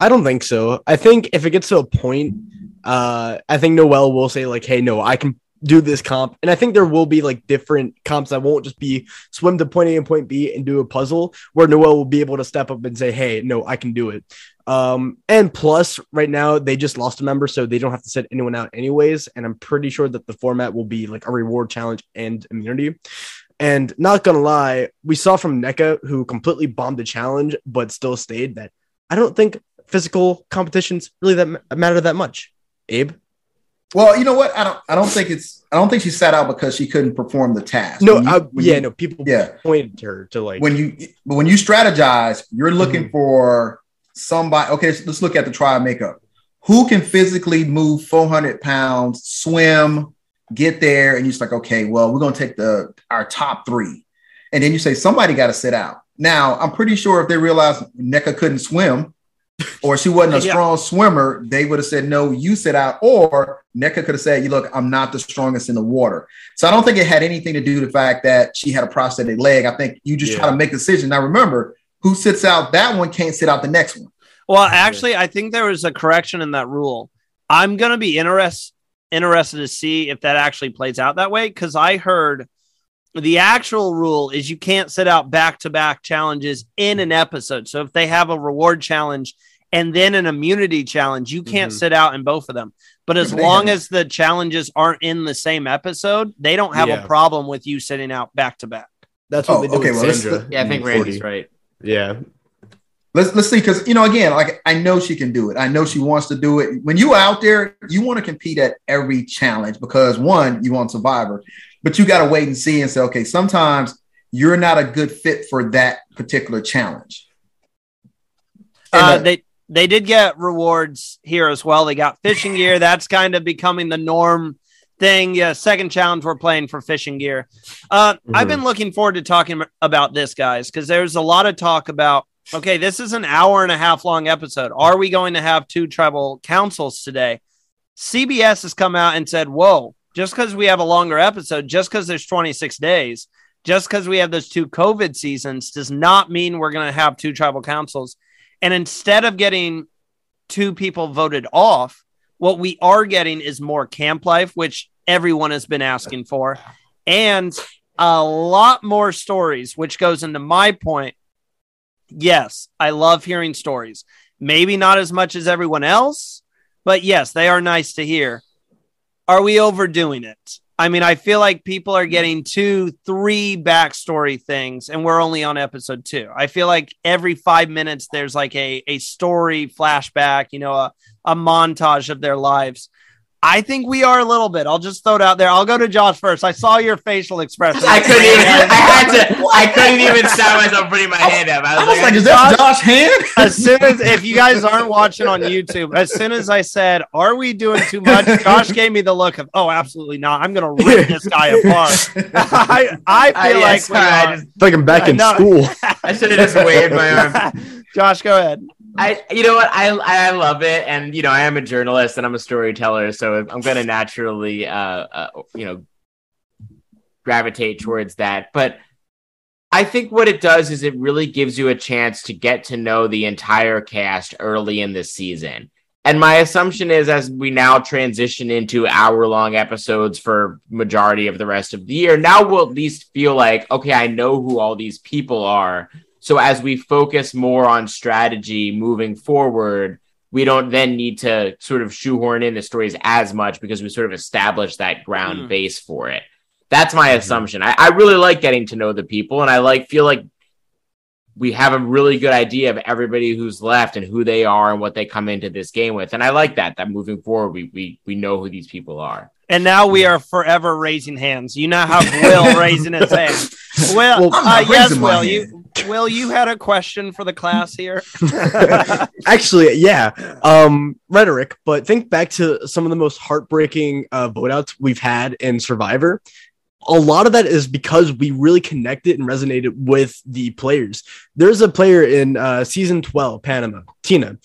S2: I don't think so. I think if it gets to a point, uh, I think Noelle will say like, "Hey, no, I can do this comp," and I think there will be like different comps that won't just be swim to point A and point B and do a puzzle, where Noelle will be able to step up and say, "Hey, no, I can do it." Um, and plus, right now they just lost a member, so they don't have to set anyone out anyways. And I'm pretty sure that the format will be like a reward challenge and immunity. And not gonna lie, we saw from Nneka who completely bombed the challenge but still stayed that I don't think physical competitions really that matter that much. Abe,
S4: Well, you know what? I don't. I don't think it's. I don't think she sat out because she couldn't perform the task.
S2: no,
S4: you-
S2: I, yeah,
S4: you-
S2: no, people
S4: yeah.
S2: pointed to her to like
S4: when you but when you strategize, you're looking for somebody. Okay, so let's look at the trial makeup. Who can physically move 400 pounds, swim, get there, and you're just like, okay, well, we're gonna take the our top three, and then you say somebody got to sit out. Now, I'm pretty sure if they realized Nneka couldn't swim, or she wasn't a
S1: Yeah.
S4: strong swimmer, they would have said, no, you sit out. Or Nneka could have said, you look, I'm not the strongest in the water. So I don't think it had anything to do with the fact that she had a prosthetic leg. I think you just try to make a decision. Now remember, who sits out that one can't sit out the next one.
S1: Well, actually, I think there was a correction in that rule. I'm gonna be interest, interested to see if that actually plays out that way because I heard the actual rule is you can't sit out back to back challenges in an episode. So if they have a reward challenge and then an immunity challenge, you can't
S2: Mhm.
S1: sit out in both of them. But as
S4: Yeah,
S1: long as the challenges aren't in the same episode, they don't have
S2: Yeah.
S1: a problem with you sitting out back to back.
S2: that's what
S4: Oh,
S2: they do
S4: okay,
S2: with
S4: well, let's-
S2: Sandra.
S3: Yeah, I think
S2: in
S3: Randy's
S2: 40.
S3: right.
S2: Yeah,
S4: Let's let's see, because you know, again, like I know she can do it. I know she wants to do it. When you out there, you want to compete at every challenge because one, you want Survivor, but you got to wait and see and say, okay, sometimes you're not a good fit for that particular challenge.
S1: Uh,
S4: uh,
S1: they they did get rewards here as well. They got fishing gear. That's kind of becoming the norm thing. Yeah, second challenge we're playing for fishing gear. Uh, I've been looking forward to talking about this, guys, because there's a lot of talk about. Okay, this is an hour and a half long episode. Are we going to have two tribal councils today? CBS has come out and said, "Whoa, just because we have a longer episode, just because there's 26 days, just because we have those two COVID seasons, does not mean we're going to have two tribal councils." And instead of getting two people voted off, what we are getting is more camp life, which everyone has been asking for, and a lot more stories, which goes into my point. Yes, I love hearing stories. Maybe not as much as everyone else, but yes, they are nice to hear. Are we overdoing it? I mean, I feel like people are getting two, three backstory things, and we're only on episode two. I feel like every five minutes there's like a a story flashback, you know, a, a montage of their lives. I think we are a little bit. I'll just throw it out there. I'll go to Josh first. I saw your facial expression.
S3: I couldn't even. I had to. I couldn't even stop myself putting my hand up. I
S4: I
S3: was,
S4: was
S3: like,
S4: like, is that Josh Hand?
S1: as soon as if you guys aren't watching on YouTube, as soon as I said, "Are we doing too much?" Josh gave me the look of, "Oh, absolutely not. I'm gonna rip this guy apart." I I
S3: I,
S1: feel
S3: yeah,
S1: like we
S3: sorry, I, just,
S2: It's like I'm back in
S1: No.
S2: school.
S3: I should have just waved my arm.
S1: Josh, go ahead.
S3: I, you know what, I I love it, and you know, I am a journalist and I'm a storyteller, so I'm going to naturally, uh, uh, you know, gravitate towards that. But I think what it does is it really gives you a chance to get to know the entire cast early in the season. And my assumption is as we now transition into hour long episodes for majority of the rest of the year, now we'll at least feel like, okay, I know who all these people are. So as we focus more on strategy moving forward, we don't then need to sort of shoehorn in the stories as much because we sort of established that ground
S1: Mm.
S3: base for it. That's my assumption. I, I really like getting to know the people and I like feel like we have a really good idea of everybody who's left and who they are and what they come into this game with. And I like that, that moving forward, we we we know who these people are.
S1: And now we are forever raising hands. You now have Will raising his hand. Will,
S2: Well,
S1: uh, yes, Will. You, Will, you had a question for the class here.
S2: Actually, yeah. Um, rhetoric, but think back to some of the most heartbreaking uh, vote outs we've had in Survivor. A lot of that is because we really connected and resonated with the players. There's a player in uh, season 12, Panama, Tina,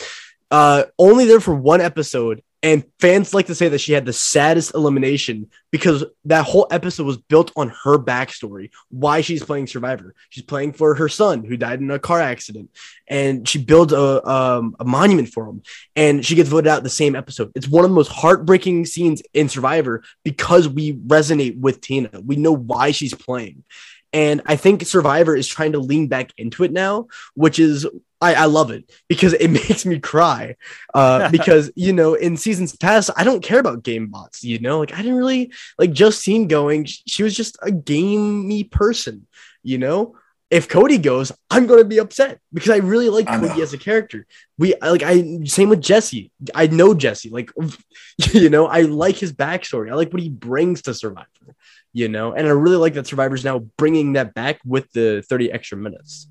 S2: uh, only there for one episode. And fans like to say that she had the saddest elimination because that whole episode was built on her backstory, why she's playing Survivor. She's playing for her son who died in a car accident and she builds a um, a monument for him, and she gets voted out the same episode. It's one of the most heartbreaking scenes in Survivor because we resonate with Tina. We know why she's playing, and I think Survivor is trying to lean back into it now, which is. I, I love it because it makes me cry. Uh, because you know, in seasons past, I don't care about game bots. You know, like I didn't really like Justine going. She, was just a gamey person. You know, if Cody goes, I'm going to be upset because I really like
S4: I
S2: Cody
S4: know.
S2: as a character. We like I same with Jesse. I know Jesse. Like you know, I like his backstory. I like what he brings to Survivor. You know, and I really like that Survivor's now bringing that back with the 30 extra minutes.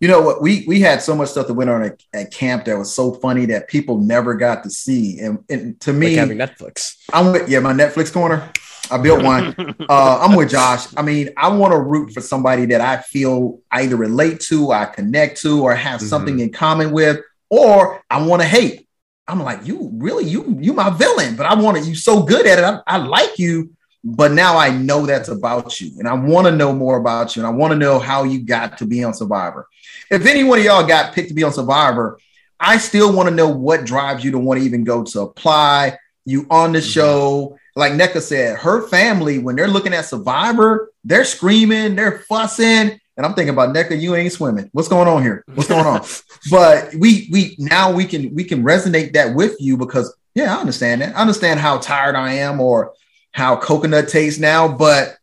S4: You know what? We we had so much stuff that went on at, at camp that was so funny that people never got to see. And, and to me,
S2: Like having Netflix.
S4: I'm with yeah, my Netflix corner. I built one. uh, I'm with Josh. I mean, I want to root for somebody that I feel I either relate to, I connect to, or have
S2: Mhm.
S4: something in common with, or I want to hate. I'm like, you really, you, you my villain, but I want to, you so good at it. I, I like you, but now I know that's about you, and I want to know more about you, and I want to know how you got to be on Survivor. If any one of y'all got picked to be on Survivor, I still want to know what drives you to want to even go to apply. You on the
S2: Mhm.
S4: show, like Nneka said, her family, when they're looking at Survivor, they're screaming, they're fussing. And I'm thinking about Nneka, you ain't swimming. What's going on here? What's going on? but we we now we can we can resonate that with you because yeah, I understand that. I understand how tired I am or how coconut tastes now. But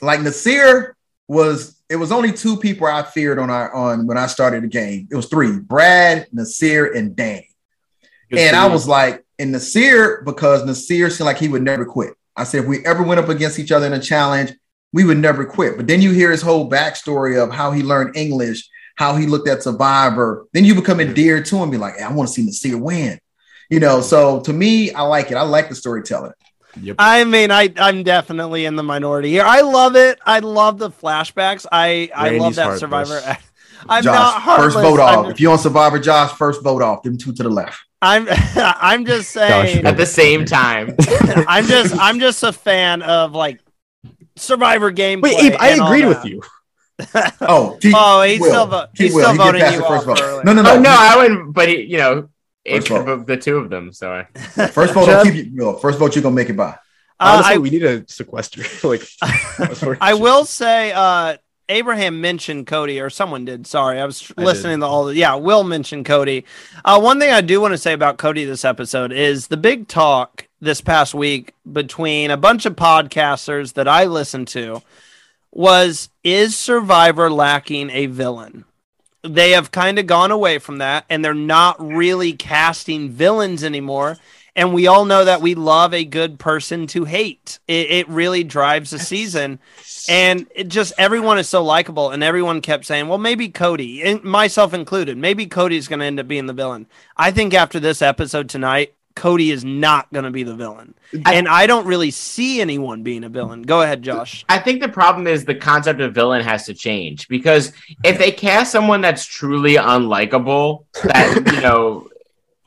S4: like Naseer was it was only two people I feared on our on when I started the game. It was three: Brad, Naseer, and Danny. and I was like, and Naseer, because Naseer seemed like he would never quit. I said, if we ever went up against each other in a challenge, we would never quit. But then you hear his whole backstory of how he learned English, how he looked at Survivor. Then you become endeared to him, be like, hey, I want to see Naseer win. You know, so to me, I like it. I like the storytelling.
S1: I mean, I I'm definitely in the minority here. I love it. I love the flashbacks. I I love that
S2: heartless.
S1: Survivor. I'm
S4: Josh,
S1: not heartless.
S4: first vote off.
S1: I'm,
S4: if you're on Survivor, Josh, first vote off. Them two to the left.
S1: I'm I'm just saying.
S3: At the same time,
S1: I'm just I'm just a fan of like Survivor gameplay.
S2: Wait, Abe, I agreed with you.
S4: Oh, he,
S1: Oh, he's
S4: will.
S1: still vo-
S4: He
S1: he's
S4: will.
S1: still
S4: He get
S1: voting
S4: past
S1: you
S4: the first
S1: off
S4: vote. No, no, no.
S3: oh no, I wouldn't. But he, you know, it
S4: First
S3: could
S4: vote.
S3: the two of them. So I,
S4: First vote,
S2: Jeff?
S4: I'll keep you. no, First vote, you're gonna make it by.
S1: Uh,
S2: Honestly,
S1: I,
S2: we need a sequester. like,
S1: I will say, uh, Abraham mentioned Cody, or someone did. Sorry, I was
S2: I
S1: listening to all the. Yeah, Will mentioned Cody. Uh, one thing I do want to say about Cody this episode is the big talk this past week between a bunch of podcasters that I listened to was is Survivor lacking a villain? They have kind of gone away from that and they're not really casting villains anymore. And we all know that we love a good person to hate. It, it really drives the season. And it just everyone is so likable, and everyone kept saying, "Well, maybe Cody, myself included, maybe Cody's going to end up being the villain." I think after this episode tonight, Cody is not going to be the villain,
S3: I-
S1: and I don't really see anyone being a villain. Go ahead, Josh.
S3: I think the problem is the concept of villain has to change because if they cast someone that's truly unlikable, that you know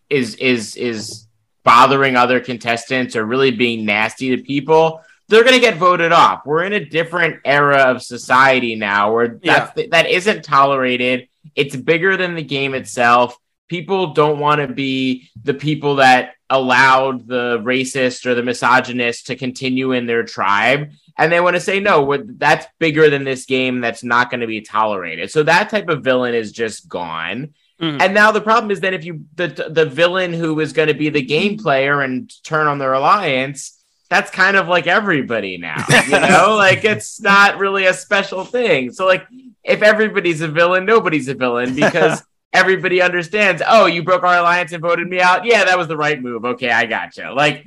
S3: is is is bothering other contestants or really being nasty to people, they're going to get voted off. We're in a different era of society now where
S1: Yeah.
S3: that's, that isn't tolerated. It's bigger than the game itself. People don't want to be the people that allowed the racist or the misogynist to continue in their tribe. And they want to say no that's bigger than this game that's not going to be tolerated. So that type of villain is just gone.
S1: Mhm.
S3: and now the problem is that if you the the villain who is going to be the game player and turn on their alliance that's kind of like everybody now you know? Like it's not really a special thing. So like if everybody's a villain nobody's a villain because everybody understands oh you broke our alliance and voted me out yeah that was the right move okay i gotcha like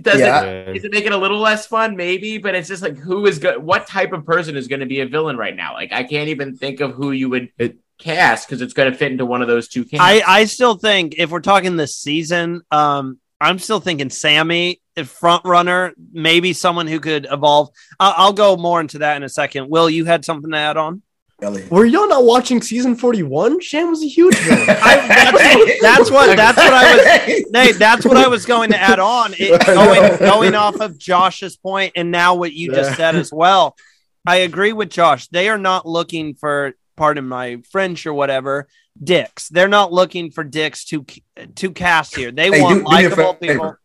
S3: does
S4: Yeah.
S3: it does it make it a little less fun maybe but it's just like who is good what type of person is going to be a villain right now like i can't even think of who you would
S2: It-
S3: cast because it's going to fit into one of those two camps
S1: I I still think if we're talking this season, um, I'm still thinking Sami, a front runner, maybe someone who could evolve. I'll, I'll go more into that in a second. Will you had something to add on?
S4: Elliot.
S2: Were y'all not watching season 41? Shan was a huge villain.
S1: I- that's what- that's what I was- Nate, that's what I was going to add on. It, going going off of Josh's point and now what you just said as well. I agree with Josh. They are not looking for, pardon my French or whatever, dicks. They're not looking for dicks to to cast here. They
S4: Hey,
S1: want
S4: do- do me
S1: likable
S4: favor.
S1: people.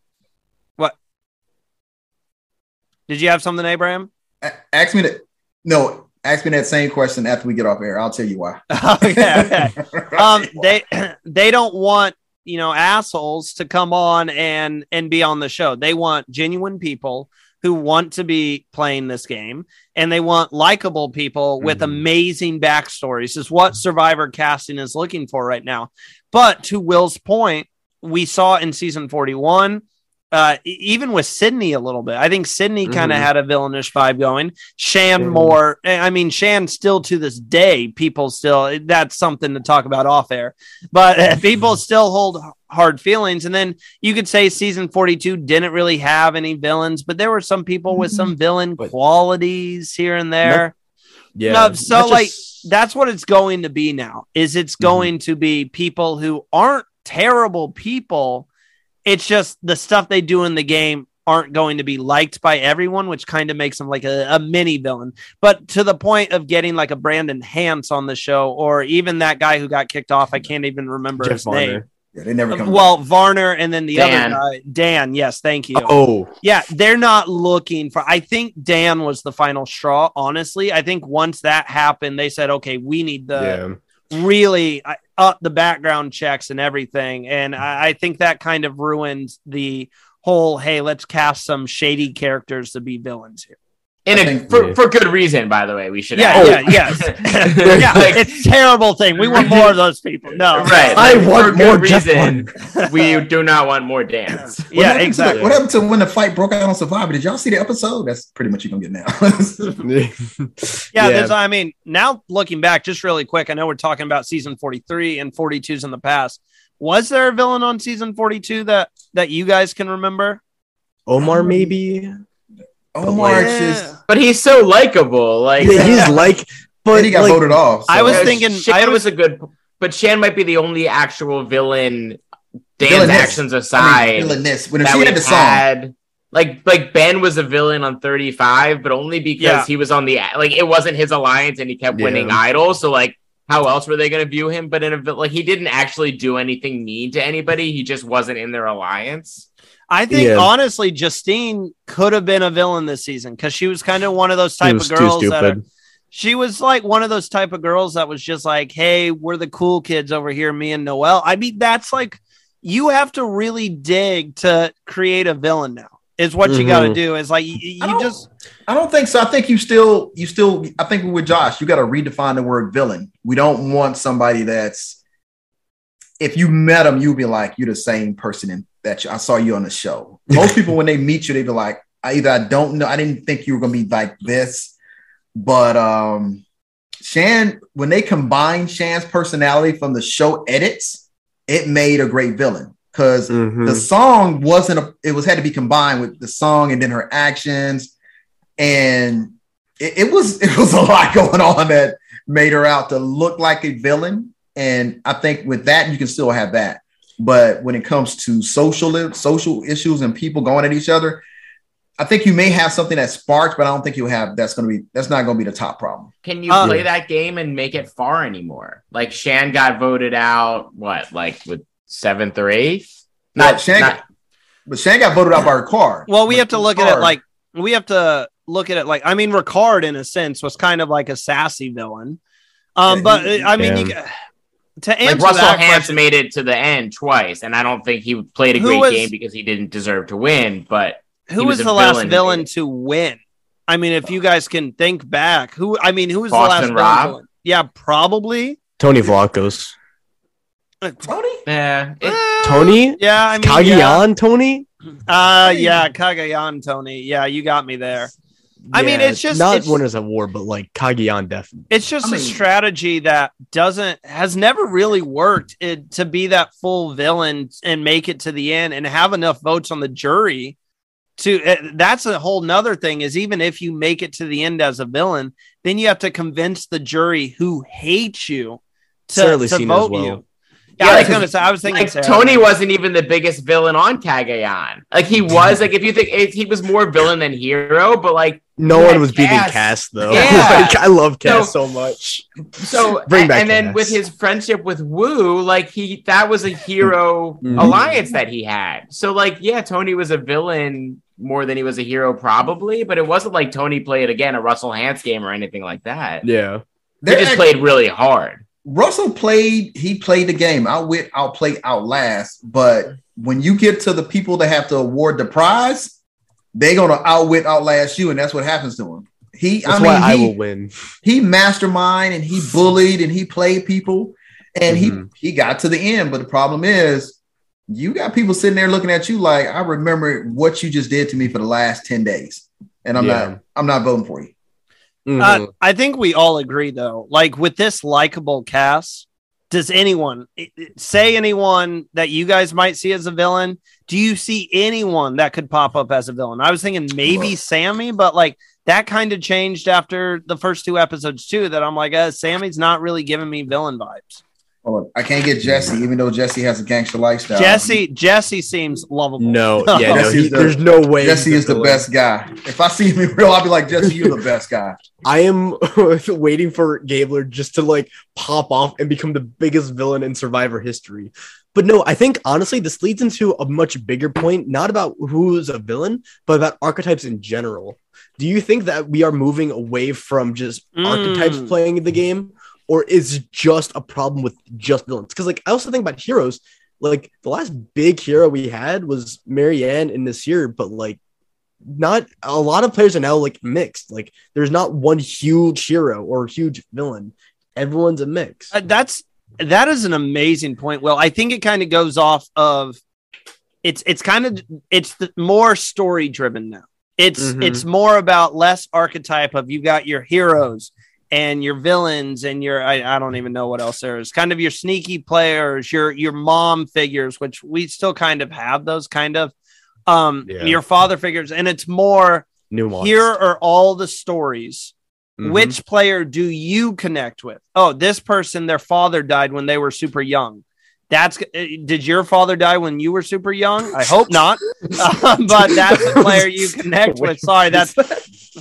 S1: What? Did you have something, Abraham?
S4: A- Ask me to No, ask me that same question after we get off air. I'll tell you why.
S1: okay. okay. um they they don't want you know assholes to come on and and be on the show they want genuine people who want to be playing this game and they want likable people with
S2: Mhm.
S1: amazing backstories is what survivor casting is looking for right now but to will's point we saw in season 41 uh, even with Sydney a little bit, I think Sydney kind of
S2: Mhm.
S1: had a villainish vibe going. Shan
S2: Mhm.
S1: more, I mean, Shan still to this day, people still, that's something to talk about off air, but people still hold hard feelings. And then you could say season 42 didn't really have any villains, but there were some people with some villain
S2: But-
S1: qualities here and there.
S2: yeah.
S1: No, so, like,
S2: just-
S1: That's what it's going to be now. Is it's going to be people who aren't terrible people. It's just the stuff they do in the game aren't going to be liked by everyone, which kind of makes them like a, a mini villain. But to the point of getting like a Brandon Hantz on the show, or even that guy who got kicked off, I can't even remember
S2: Jeff
S1: his name.
S2: Varner.
S4: Yeah, they never come.
S1: Well, Varner and then the
S3: Dan.
S1: other guy, Dan. Yes, thank you.
S2: Oh,
S1: Yeah, they're not looking for. I think Dan was the final straw. Honestly, I think once that happened, they said, "Okay, we need the
S2: yeah.
S1: Really up the background checks and everything." And I, I think that kind of ruins the whole. Hey, let's cast some shady characters to be villains here.
S3: In
S4: I
S3: a for, for good reason by the way we should
S1: Yeah,
S3: add.
S1: yeah, yes, yeah.
S3: Like-
S1: it's a terrible thing. We want more of those people. No,
S3: right
S2: I
S3: like,
S2: want
S3: for
S2: more
S3: good reason we do not want more dance
S4: What
S1: Yeah,
S4: happened to-
S1: exactly.
S4: what happened to when the fight broke out on Survivor? Did y'all see the episode? That's pretty much you gonna get now.
S1: Yeah, there's I mean, now looking back just really quick, I know we're talking about season 43 and 42s in the past. Was there a villain on season 42 that that you guys can remember?
S2: Omar, um, maybe.
S4: Omar oh,
S1: Yeah.
S4: just
S3: but he's so likable like
S2: Yeah, he's like, but
S4: but he got
S2: like,
S4: voted off.
S1: I was
S3: Yeah,
S1: thinking-
S3: Shan
S1: I
S3: was a good but Shan might be the only actual villain Dan's
S4: Villainous.
S3: actions
S4: I
S3: aside
S4: mean, villainous. When
S3: that
S4: she
S3: we
S4: had the song,
S3: had like like Ben was a villain on 35 but only because
S1: Yeah.
S3: he was on the like it wasn't his alliance and he kept
S2: Yeah.
S3: winning idols so like how else were they going to view him but in a like he didn't actually do anything mean to anybody he just wasn't in their alliance
S1: I think
S2: Yeah.
S1: honestly, Justine could have been a villain this season because she was kind of one of those type of girls that are, she was like one of those type of girls that was just like, hey, we're the cool kids over here, me and Noelle. I mean, that's like you have to really dig to create a villain now. Is what you got to do. Is like you, you
S4: I
S1: just
S4: I don't think so. I think you still, you still, I think with Josh, you got to redefine the word villain. We don't want somebody that's, if you met him, you'd be like, you're the same person in, that you, I saw you on the show. Most people, when they meet you, they be like, I either I don't know, I didn't think you were going to be like this, but um, Shan, when they combined Shan's personality from the show edits, it made a great villain. Because
S2: Mhm.
S4: the song wasn't a, it was had to be combined with the song and then her actions. And it, it was it was a lot going on that made her out to look like a villain. And i think with that you can still have that but when it comes to social social issues and people going at each other i think you may have something that sparks but i don't think you have that's going to be that's not going to be the top problem
S3: Can you
S1: Uh,
S3: play that game and make it far anymore? Like Shan got voted out, what, like with seventh or eighth?
S4: Well,
S3: Not,
S4: Shan-
S3: not
S4: but Shan got voted out by her car
S1: well, we
S4: But
S1: have to look at it like we have to look at it like I mean, Ricard in a sense was kind of like a sassy villain. Um, but I mean, you,
S2: Yeah.
S1: To answer
S3: like Russell
S1: that
S3: Hantz
S1: question,
S3: made it to the end twice, and I don't think he played a great
S1: was-
S3: game because he didn't deserve to win. But
S1: who
S3: he
S1: was,
S3: was a
S1: the last
S3: villain.
S1: villain to win? I mean, if you guys can think back, who I mean, who was
S3: Boston
S1: the last villain?
S3: Rob?
S1: to? Yeah, probably.
S2: Tony Vlachos.
S4: tony
S3: yeah, it-
S1: Eh,
S2: Tony?
S1: Yeah, I mean,
S2: Cagayan
S1: yeah.
S2: Tony?
S1: Uh, yeah, Cagayan Tony. Yeah, you got me there. I mean, it's just-
S2: not
S1: it's-
S2: winners of war, but like Cagayan definitely.
S1: It's just
S4: I
S1: a
S4: mean-
S1: strategy that doesn't has never really worked it, to be that full villain and make it to the end and have enough votes on the jury to uh, that's a whole nother thing is even if you make it to the end as a villain then you have to convince the jury who hates you to, to vote
S2: well.
S1: you yeah,
S3: Yeah,
S1: I was
S3: 'cause,
S1: gonna say I was thinking
S3: like
S1: Sarah.
S3: Tony wasn't even the biggest villain on Cagayan. Like he was, like if you think it, he was more villain than hero, but like
S2: No one was beating
S3: Kass.
S2: Kass though.
S3: Yeah.
S2: like, I love Kass
S3: So-
S2: so, much.
S3: so
S2: Bring
S3: and,
S2: back
S3: and then with his friendship with Woo, like he that was a hero
S2: Mhm.
S3: alliance that he had. So like yeah, Tony was a villain more than he was a hero probably, but it wasn't like Tony played again a Russell Hantz game or anything like that.
S2: Yeah.
S3: He just played really hard.
S4: Russell played, he played the game. Outwit, outplay, outlast. But when you get to the people that have to award the prize, they're gonna outwit, outlast you, and that's what happens to him. He,
S2: That's
S4: I mean,
S2: why I
S4: he,
S2: will win.
S4: he mastermind and he bullied and he played people, and
S2: Mhm.
S4: he he got to the end. But the problem is, you got people sitting there looking at you like, I remember what you just did to me for the last ten days, and I'm
S2: Yeah.
S4: not, I'm not voting for you.
S2: Mhm.
S1: Uh, I think we all agree, though. Like with this likable cast, does anyone say anyone that you guys might see as a villain? Do you see anyone that could pop up as a villain? I was thinking maybe Sami, but like that kind of changed after the first two episodes too. That I'm like, uh, Sami's not really giving me villain vibes.
S4: Hold on. I can't get Jesse, even though Jesse has a gangster lifestyle.
S1: Jesse, Jesse seems lovable.
S2: no, yeah, no, he,
S4: the-
S2: there's no way.
S4: Jesse is the
S2: villain.
S4: best guy. If I see him in real, I'll be like, Jesse, you're the best guy.
S2: I am waiting for Gabler just to like pop off and become the biggest villain in Survivor history. But no, I think honestly, this leads into a much bigger point, not about who's a villain, but about archetypes in general. Do you think that we are moving away from just
S1: Mm.
S2: archetypes playing the game, or is just a problem with just villains? Because like I also think about heroes. Like the last big hero we had was Maryanne in this year, but like not a lot of players are now like mixed. Like there's not one huge hero or huge villain. Everyone's a mix.
S1: Uh, that's that is an amazing point. Well, I think it kind of goes off of it's it's kind of it's the, more story driven now. It's
S2: Mhm.
S1: it's more about less archetype of you got your heroes and your villains and your I, I don't even know what else there is. Kind of your sneaky players, your your mom figures, which we still kind of have those kind of um
S2: Yeah.
S1: your father figures, and it's more
S2: Nuance.
S1: here are all the stories
S2: Mhm.
S1: which player do you connect with? Oh, this person, their father died when they were super young. That's uh, did your father die when you were super young? I hope not, Um, but that's the player you connect with. Sorry, that's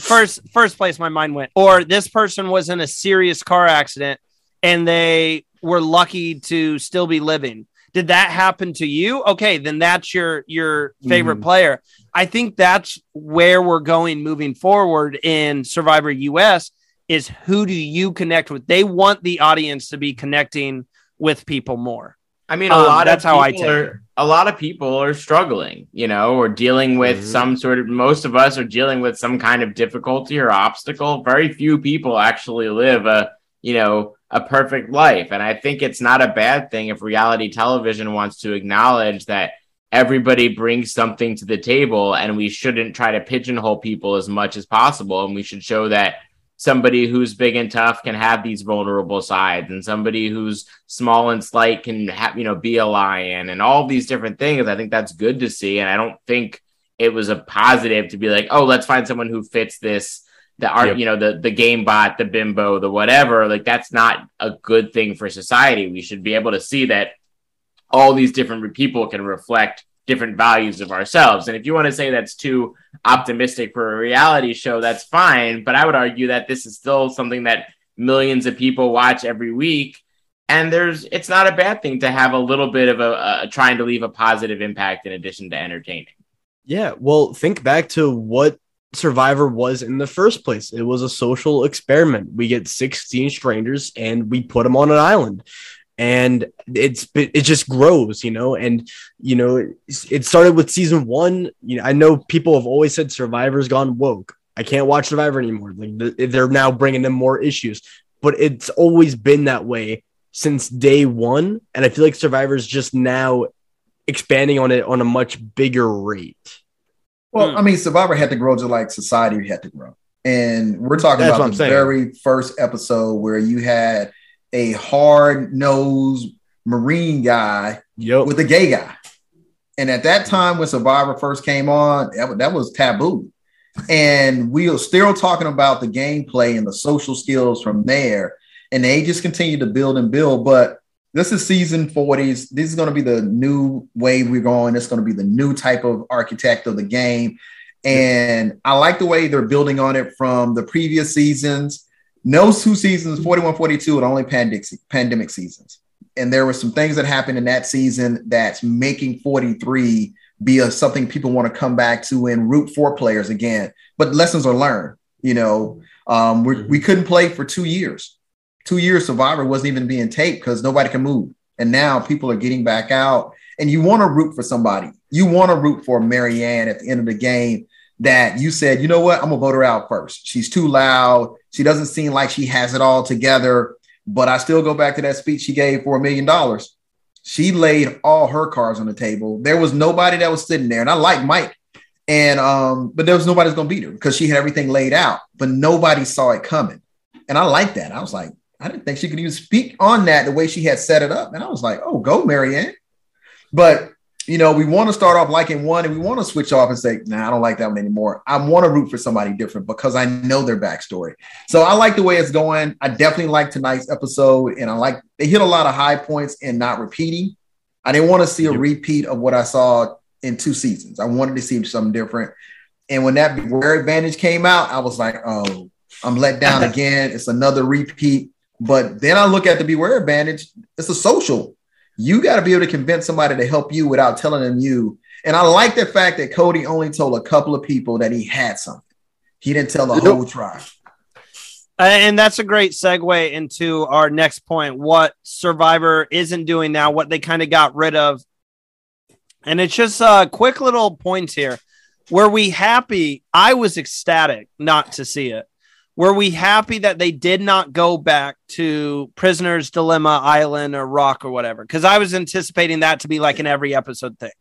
S1: first first place my mind went. Or this person was in a serious car accident and they were lucky to still be living. Did that happen to you? Okay, then that's your your favorite
S2: Mhm.
S1: player. I think that's where we're going moving forward in Survivor US is who do you connect with? They want the audience to be connecting with people more.
S3: I mean, a
S1: Um,
S3: lot
S1: that's
S3: of
S1: how I
S3: people
S1: take
S3: are, a lot of people are struggling, you know, or dealing with
S2: Mhm.
S3: some sort of. Most of us are dealing with some kind of difficulty or obstacle. Very few people actually live a, you know, a perfect life, and I think it's not a bad thing if reality television wants to acknowledge that everybody brings something to the table, and we shouldn't try to pigeonhole people as much as possible, and we should show that somebody who's big and tough can have these vulnerable sides and somebody who's small and slight can have you know be a lion and all these different things i think that's good to see and i don't think it was a positive to be like oh let's find someone who fits this the art
S2: Yep.
S3: you know the the game bot the bimbo the whatever like that's not a good thing for society we should be able to see that all these different people can reflect different values of ourselves and if you want to say that's too optimistic for a reality show, that's fine. But I would argue that this is still something that millions of people watch every week. And there's, it's not a bad thing to have a little bit of a, a trying to leave a positive impact in addition to entertaining.
S2: Yeah, well, think back to what Survivor was in the first place. It was a social experiment. We get 16 strangers and we put them on an island. And it's it just grows, you know. And you know, it, it started with season one. You know, I know people have always said Survivor's gone woke. I can't watch Survivor anymore. Like they're now bringing them more issues, but it's always been that way since day one. And I feel like Survivor's just now expanding on it on a much bigger rate.
S4: Well,
S1: Hmm.
S4: I mean, Survivor had to grow to like society had to grow. And we're talking
S2: That's
S4: about
S2: I'm
S4: the
S2: saying.
S4: very first episode where you had a hard nosed Marine guy
S2: Yep.
S4: with a gay guy. And at that time, when Survivor first came on, that, that was taboo. And we are still talking about the gameplay and the social skills from there. And they just continue to build and build. But this is season 40s. This is going to be the new way we're going. It's going to be the new type of architect of the game. And I like the way they're building on it from the previous seasons. No two seasons, 41, 42, are only pandemic, pandemic seasons and there were some things that happened in that season that's making 43 be a, something people want to come back to and root for players again. But lessons are learned. You know, um, we we couldn't play for two years. Two years, Survivor wasn't even being taped because nobody can move. And now people are getting back out, and you want to root for somebody. You want to root for Maryanne at the end of the game. That you said, you know what, I'm gonna vote her out first. She's too loud. She doesn't seem like she has it all together. But I still go back to that speech she gave for a million dollars. She laid all her cards on the table. There was nobody that was sitting there, and I like Mike, and um, but there was nobody that's gonna beat her because she had everything laid out, but nobody saw it coming, and I like that. I was like, I didn't think she could even speak on that the way she had set it up, and I was like, oh, go Maryanne. But you know, we want to start off liking one, and we want to switch off and say, nah, I don't like that one anymore. I want to root for somebody different because I know their backstory. So I like the way it's going. I definitely like tonight's episode, and I like they hit a lot of high points and not repeating. I didn't want to see a repeat of what I saw in two seasons. I wanted to see something different. And when that Beware Advantage came out, I was like, oh, I'm let down again. It's another repeat. But then I look at the Beware Advantage, it's a social. You got to be able to convince somebody to help you without telling them you. And I like the fact that Cody only told a couple of people that he had something. He didn't tell the
S2: Yep.
S4: whole tribe.
S1: And that's a great segue into our next point what Survivor isn't doing now, what they kind of got rid of. And it's just a quick little points here. Were we happy? I was ecstatic not to see it. Were we happy that they did not go back to Prisoner's Dilemma Island or Rock or whatever? Because I was anticipating that to be like an every episode thing.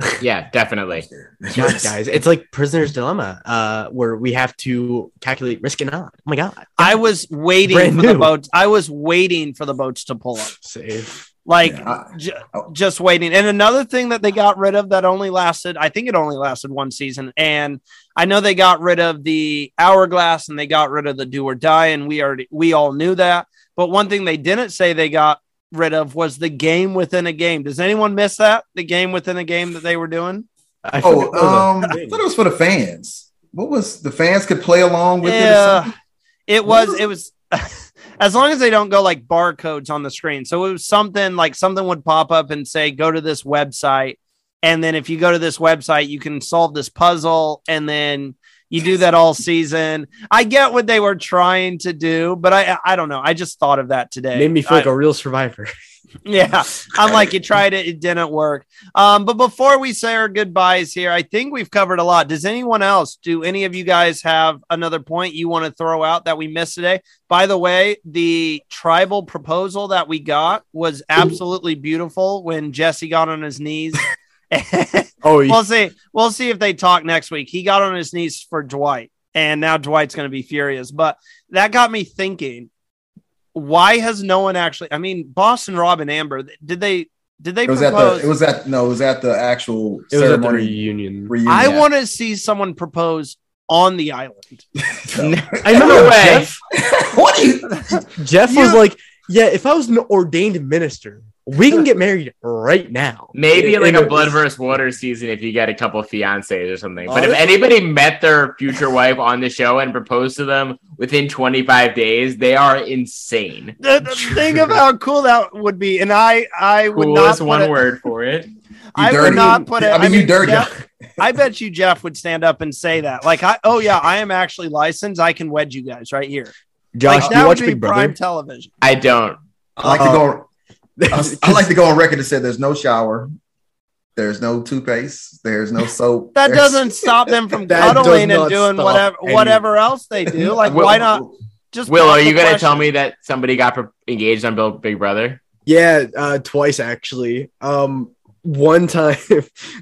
S3: Yeah, definitely.
S2: God, guys, it's like prisoner's dilemma, uh, where we have to calculate risk and not. Oh my god,
S1: I was waiting
S2: Brand
S1: for the boats. I was waiting for the boats to pull up.
S2: save.
S1: Like
S4: Yeah, I-
S1: J- just waiting. And another thing that they got rid of that only lasted, I think it only lasted one season. And I know they got rid of the hourglass and they got rid of the do or die, and we already we all knew that. But one thing they didn't say they got rid of was the game within a game. Does anyone miss that? The game within a game that they were doing?
S2: I
S4: Oh,
S2: forgot that was a
S4: um, I thought it was for the fans. What was the fans could play along with it? or
S1: Yeah,
S4: something?
S1: it was. It was. As long as they don't go like barcodes on the screen. So it was something like something would pop up and say, go to this website. And then if you go to this website, you can solve this puzzle. And then You do that all season. I get what they were trying to do, but I I don't know. I just thought of that today.
S2: Made me feel
S1: I-
S2: like a real survivor.
S1: yeah, I'm like you tried it, it didn't work. Um, but before we say our goodbyes here, I think we've covered a lot. Does anyone else? Do any of you guys have another point you want to throw out that we missed today? By the way, the tribal proposal that we got was absolutely beautiful when Jesse got on his knees.
S2: Oh, yeah.
S1: we'll see. We'll see if they talk next week. He got on his knees for Dwight, and now Dwight's going to be furious. But that got me thinking: Why has no one actually? I mean, Boston Rob and Amber. Did they? Did they
S4: It was at
S1: propose?
S4: the. It was at no. It was at the actual
S2: it was at the
S4: ceremony
S2: reunion.
S4: reunion.
S1: I want to see someone propose on the island.
S2: I remember
S3: No way.
S2: Jeff.
S4: what do you?
S2: Jeff was
S1: You-
S2: like, "Yeah, if I was an ordained minister, we can get married right now."
S3: Maybe
S2: And
S3: like
S2: it
S3: a
S2: was-
S3: blood versus water season if you get a couple of fiancés or something. But if anybody met their future wife on the show and proposed to them within 25 days, they are insane.
S1: The, the thing about how cool that would be, and I, I would
S3: Cool
S1: not
S3: is one
S1: it-
S3: word for it.
S1: I would
S4: dirty.
S1: not put it.
S4: I mean, you dirty.
S1: Jeff- I bet you Jeff would stand up and say that. Like, I, oh yeah, I am actually licensed. I can wed you guys right here.
S2: Josh,
S1: like, that
S2: you
S1: would
S2: watch
S1: be
S2: Big
S1: prime television.
S3: I don't.
S4: I like to
S2: Uh,
S4: go. I, I like to go on record and say there's no shower, there's no toothpaste, there's no soap.
S1: That
S4: there's-
S1: doesn't stop them from cuddling and doing whatever
S2: any-
S1: whatever else they do. Like,
S3: Will-
S1: why not just?
S3: Will, are you going to tell me that somebody got pro- engaged on Bill Big Brother?
S2: Yeah, uh, twice actually. Um, one time,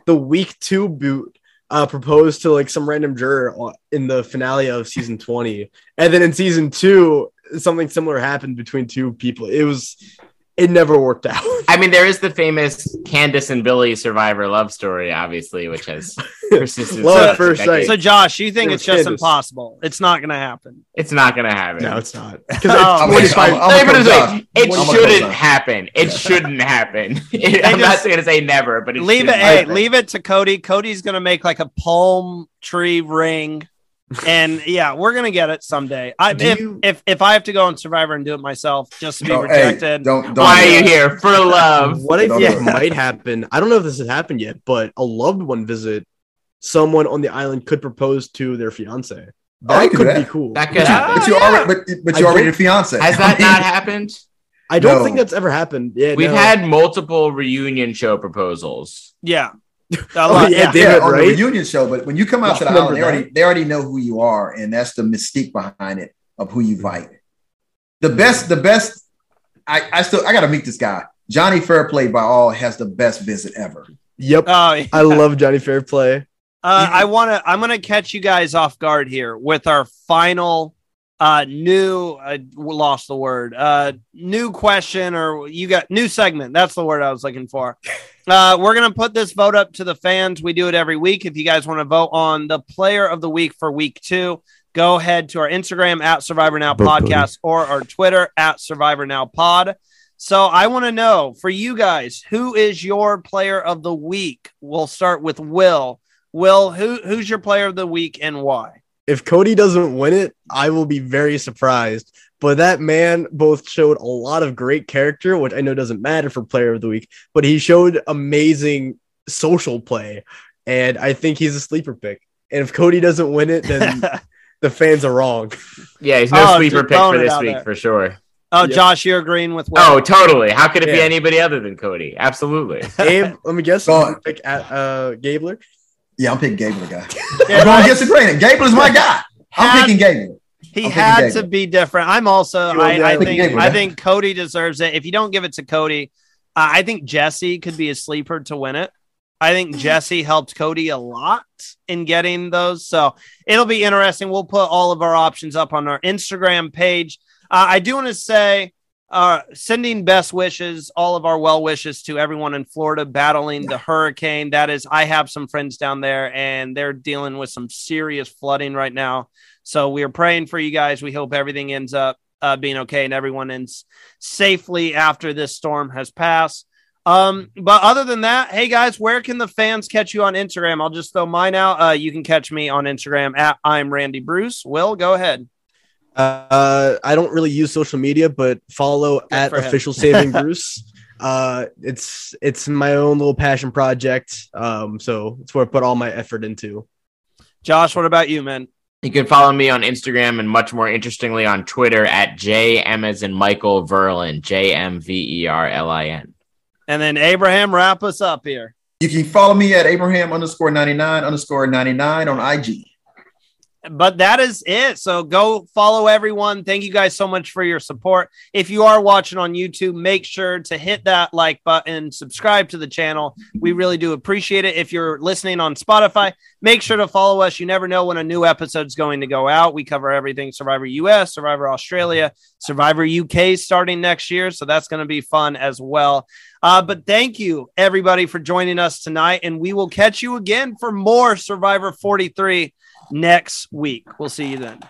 S2: the week two boot uh, proposed to like some random juror in the finale of season twenty, and then in season two, something similar happened between two people. It was, it never worked out.
S3: I mean, there is the famous Candace and Billy survivor love story, obviously, which has persisted.
S2: Love at first sight.
S1: So, Josh, you think
S2: It
S1: it's just
S2: Candace.
S1: impossible? It's not going to happen.
S3: It's not going to happen.
S2: no, it's not.
S1: Oh,
S2: Because
S4: I'm
S2: twenty
S4: like-
S2: five.
S4: I'm- I'm-
S3: Let me put it this
S4: Josh.
S3: way. It
S4: I'm gonna
S3: shouldn't happen. It shouldn't happen. I'm not
S1: just-
S3: going to say never, but it
S1: leave it. Hey, leave it to Cody. Cody's going to make like a palm tree ring, and yeah, we're going to get it someday. I, if,
S2: you-
S1: if if I have to go on Survivor and do it myself just to be
S4: No, hey,
S1: rejected,
S4: don't, don't.
S3: Why
S4: do
S3: are you here? For love.
S2: What I
S4: Don't
S2: think
S4: do it.
S2: might happen, I don't know if this has happened yet, but a loved one visit, someone on the island could propose to their fiance.
S4: Oh,
S2: That
S4: you could
S2: could
S4: do
S2: be cool.
S3: That could
S1: Yeah.
S3: happen.
S4: But you
S1: yeah.
S4: already, but, but
S2: I
S4: you already
S2: don't-
S4: fiance.
S3: Has
S4: I
S3: that
S4: mean,
S3: not happened?
S2: I don't
S4: No.
S2: think that's ever happened. Yeah,
S3: We've
S2: no.
S3: had multiple reunion show proposals.
S1: yeah, A
S2: Oh,
S1: lot,
S2: yeah,
S1: yeah.
S2: David,
S4: yeah, on
S2: right?
S4: the reunion show. But when you come out to the island, they already they already know who you are, and that's the mystique behind it of who you invite. The best, the best. I I still I got to meet this guy. Johnny Fairplay by all has the best visit ever.
S2: Yep.
S1: Oh, yeah.
S2: I love Johnny Fairplay.
S1: Uh, I want to. I'm going to catch you guys off guard here with our final uh new I lost the word. Uh new question or you got new segment. That's the word i was looking for. Uh we're gonna put this vote up to the fans. We do it every week. If you guys want to vote on the player of the week for week two go ahead to our instagram at survivor now podcast or our twitter at survivor now pod. So i want to know for you guys who is your player of the week? We'll start with will. Will who who's your player of the week and why
S2: If Cody doesn't win it, I will be very surprised. But that man both showed a lot of great character, which I know doesn't matter for player of the week, but he showed amazing social play. And I think he's a sleeper pick. And if Cody doesn't win it, then the fans are wrong.
S3: Yeah, he's no
S1: Oh,
S3: sleeper pick for this week
S1: there.
S3: for sure.
S1: Oh,
S2: Yep.
S1: Josh, you're agreeing with Will.
S3: Oh, totally. How could it be anybody other than Cody? Absolutely.
S2: Gabe, let me guess.
S4: Go
S2: I'm
S4: on.
S2: gonna pick at, uh, Gabler.
S4: Yeah, I'm picking Gabler, guy.
S1: Yeah,
S4: I'm going against the grain. Gabler is my guy. I'm
S1: Had-
S4: picking Gabler.
S1: he
S4: I'm
S1: had
S4: picking
S1: to be different. I'm also. I,
S2: are
S1: I think.
S4: Gabler,
S1: I think Cody deserves it. If you don't give it to Cody, uh, I think Jesse could be a sleeper to win it. I think Jesse helped Cody a lot in getting those, so it'll be interesting. We'll put all of our options up on our Instagram page. Uh, I do want to say, uh, sending best wishes, all of our well wishes to everyone in Florida battling the hurricane. That is, I have some friends down there, and they're dealing with some serious flooding right now. So we are praying for you guys. We hope everything ends up uh, being okay and everyone ends safely after this storm has passed. Um, but other than that, hey guys, where can the fans catch you on Instagram? I'll just throw mine out. Uh, you can catch me on Instagram at I'm Randy Bruce. Will, go ahead.
S2: Uh, I don't really use social media, but follow at official saving Bruce. Uh, it's it's my own little passion project. Um, so it's where I put all my effort into.
S1: Josh, what about you, man?
S3: You can follow me on Instagram and much more interestingly on Twitter at JM as in Michael Verlin, J M V E R L I N.
S1: And then Abraham, wrap us up here.
S4: You can follow me at Abraham underscore 99 underscore 99 on IG.
S1: But that is it. So go follow everyone. Thank you guys so much for your support. If you are watching on YouTube, make sure to hit that like button, subscribe to the channel. We really do appreciate it. If you're listening on Spotify, make sure to follow us. You never know when a new episode is going to go out. We cover everything Survivor US, Survivor Australia, Survivor UK starting next year. So that's going to be fun as well. Uh, but thank you, everybody, for joining us tonight. And we will catch you again for more Survivor 43 next week. We'll see you then.